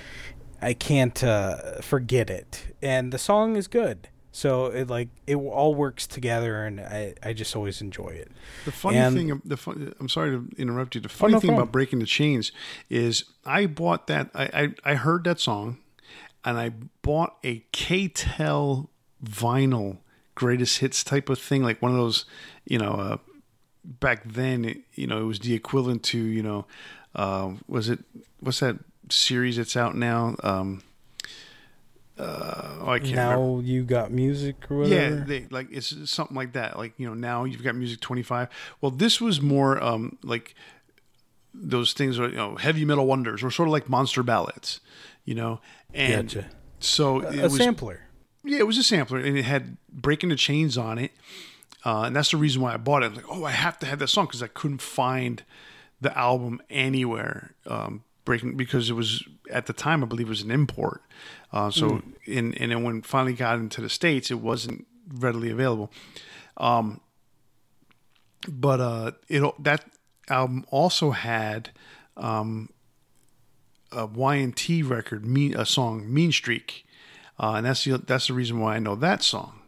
I can't uh, forget it, and the song is good. So it like it all works together, and I, I just always enjoy it. The funny And- thing, the fun, I'm sorry to interrupt you. The funny no thing problem. about breaking the chains is I bought that. I, I I heard that song, and I bought a K-tel vinyl greatest hits type of thing, like one of those, you know, uh, back then, it, you know, it was the equivalent to, you know, uh, was it what's that series that's out now? Um, uh, oh, I can't now remember. you got music or Yeah, they like it's something like that. Like you know, now you've got music twenty five. Well, this was more um like those things are you know heavy metal wonders or sort of like monster ballads, you know. And Gotcha. so A, it a was sampler. yeah, it was a sampler and it had breaking the chains on it. Uh, and that's the reason why I bought it. I was like, oh, I have to have that song because I couldn't find the album anywhere. Um, breaking because it was at the time I believe it was an import. Uh, so in and then when finally got into the states, it wasn't readily available. Um, but uh, it that album also had um, a Y&T record, mean, a song "Mean Streak," uh, and that's the that's the reason why I know that song.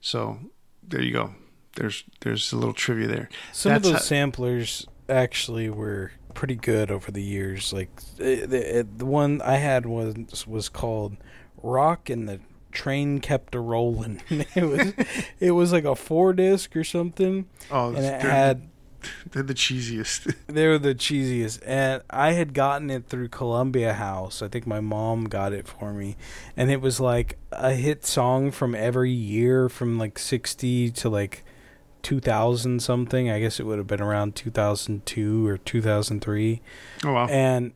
So there you go. There's there's a little trivia there. Some of those how- samplers actually were pretty good over the years. Like the eh, the one I had was was called "Rock and the Train Kept a rolling. it was it was like a four disc or something, oh, and it had they're the cheesiest. they were the cheesiest. And I had gotten it through Columbia House. I think my mom got it for me, and it was like a hit song from every year from like sixty to like. 2000 something i guess it would have been around 2002 or 2003 oh wow. and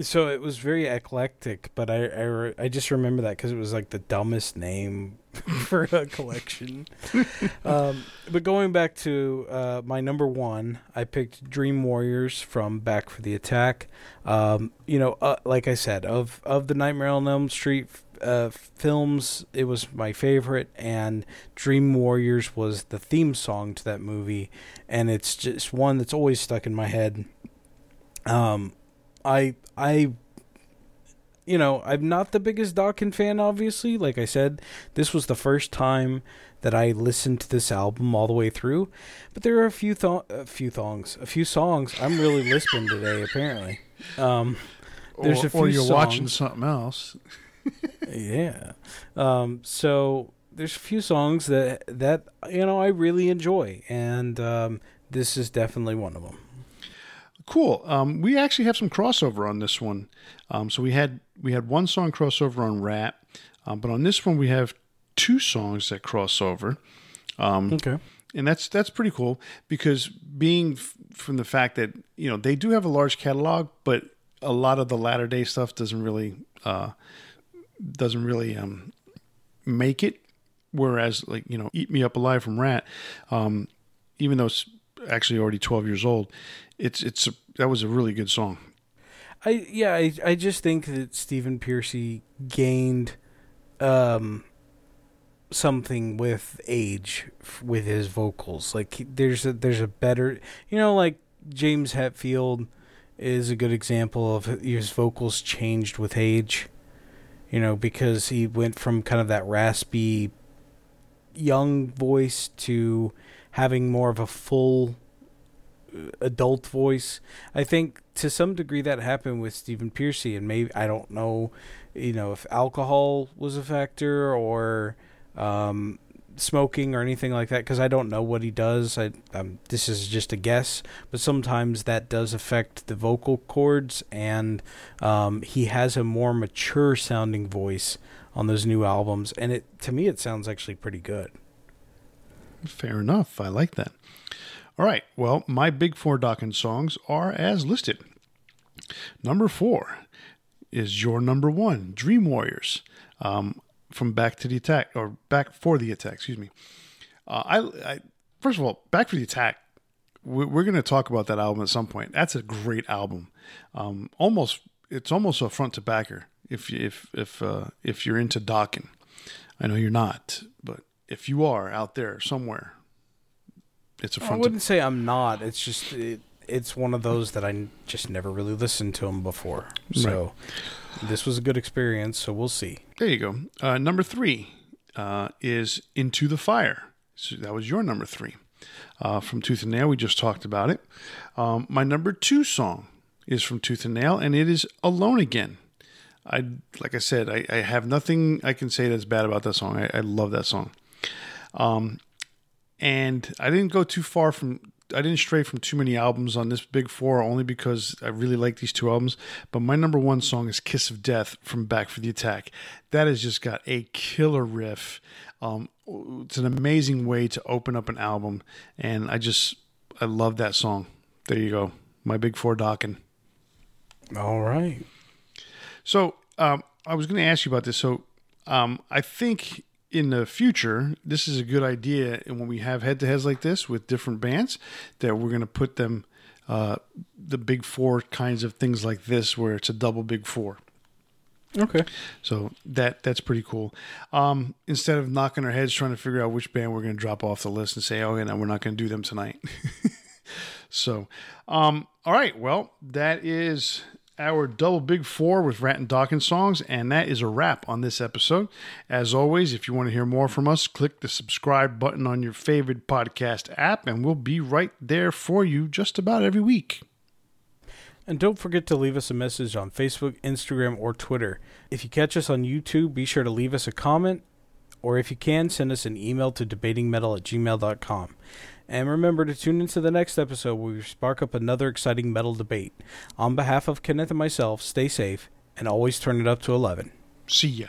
so it was very eclectic but i i, re- I just remember that because it was like the dumbest name for a collection. Um, but going back to uh, my number one i picked dream warriors from back for the attack. Um, you know uh, like i said of of the nightmare on elm street uh, films it was my favorite and dream warriors was the theme song to that movie and it's just one that's always stuck in my head. Um i i you know i'm not the biggest Dokken fan obviously like i said this was the first time that i listened to this album all the way through but there are a few th- a few thongs a few songs i'm really lisping today apparently um there's or, a few or you're watching something else. yeah. Um, so there's a few songs that that you know I really enjoy, and um, this is definitely one of them. Cool. Um, we actually have some crossover on this one. Um, so we had we had one song crossover on Ratt, um, but on this one we have two songs that crossover. Okay. and that's that's pretty cool because being f- from the fact that you know they do have a large catalog, but a lot of the latter day stuff doesn't really uh, doesn't really um, make it. Whereas, like you know, "Eat Me Up Alive" from Ratt, um, even though it's actually already twelve years old, it's it's a, that was a really good song. I yeah I I just think that Stephen Pearcy gained um something with age with his vocals. Like he- there's a there's a better you know like James Hetfield is a good example of his vocals changed with age. You know, because he went from kind of that raspy young voice to having more of a full adult voice. I think to some degree that happened with Stephen Pearcy, and maybe I don't know, you know, if alcohol was a factor or um, smoking or anything like that because I don't know what he does. I um, this is just a guess, but sometimes that does affect the vocal cords, and um, he has a more mature sounding voice on those new albums, and it to me it sounds actually pretty good. Fair enough. I like that. All right. Well, my big four Dokken songs are as listed. Number four is your number one, Dream Warriors. Um, from Back to the Attack or Back for the Attack. Excuse me. Uh, I, I, first of all, Back for the Attack. We're, we're going to talk about that album at some point. That's a great album. Um, almost, it's almost a front to backer. If if if uh, if you're into Dokken, I know you're not, but if you are out there somewhere, it's a front. I wouldn't say I'm not. It's just it, it's one of those that I just never really listened to them before. So right. this was a good experience. So we'll see. There you go. Uh, number three uh, is Into the Fire. So that was your number three. Uh, from Tooth and Nail, we just talked about it. Um, my number two song is from Tooth and Nail, and it is Alone Again. I like I said, I, I have nothing I can say that's bad about that song. I, I love that song. Um, and I didn't go too far from I didn't stray from too many albums on this big four only because I really like these two albums. But my number one song is "Kiss of Death" from Back for the Attack. That has just got a killer riff. Um, it's an amazing way to open up an album, and I just I love that song. There you go, my big four Dokken. All right. So um, I was going to ask you about this. So um, I think in the future, this is a good idea. And when we have head to heads like this with different bands, that we're going to put them uh, the big four kinds of things like this, where it's a double big four. Okay. So that that's pretty cool. Um, instead of knocking our heads trying to figure out which band we're going to drop off the list and say, "Oh, yeah, no, we're not going to do them tonight." so, um, all right. Well, that is our double big four with Ratt and Dokken songs, and that is a wrap on this episode. As always, if you want to hear more from us, click the subscribe button on your favorite podcast app, and we'll be right there for you just about every week. And don't forget to leave us a message on Facebook, Instagram, or Twitter. If you catch us on YouTube, be sure to leave us a comment, or if you can, send us an email to debatingmetal at gmail.com. And remember to tune into the next episode where we spark up another exciting metal debate. On behalf of Kenneth and myself, stay safe and always turn it up to 11. See ya.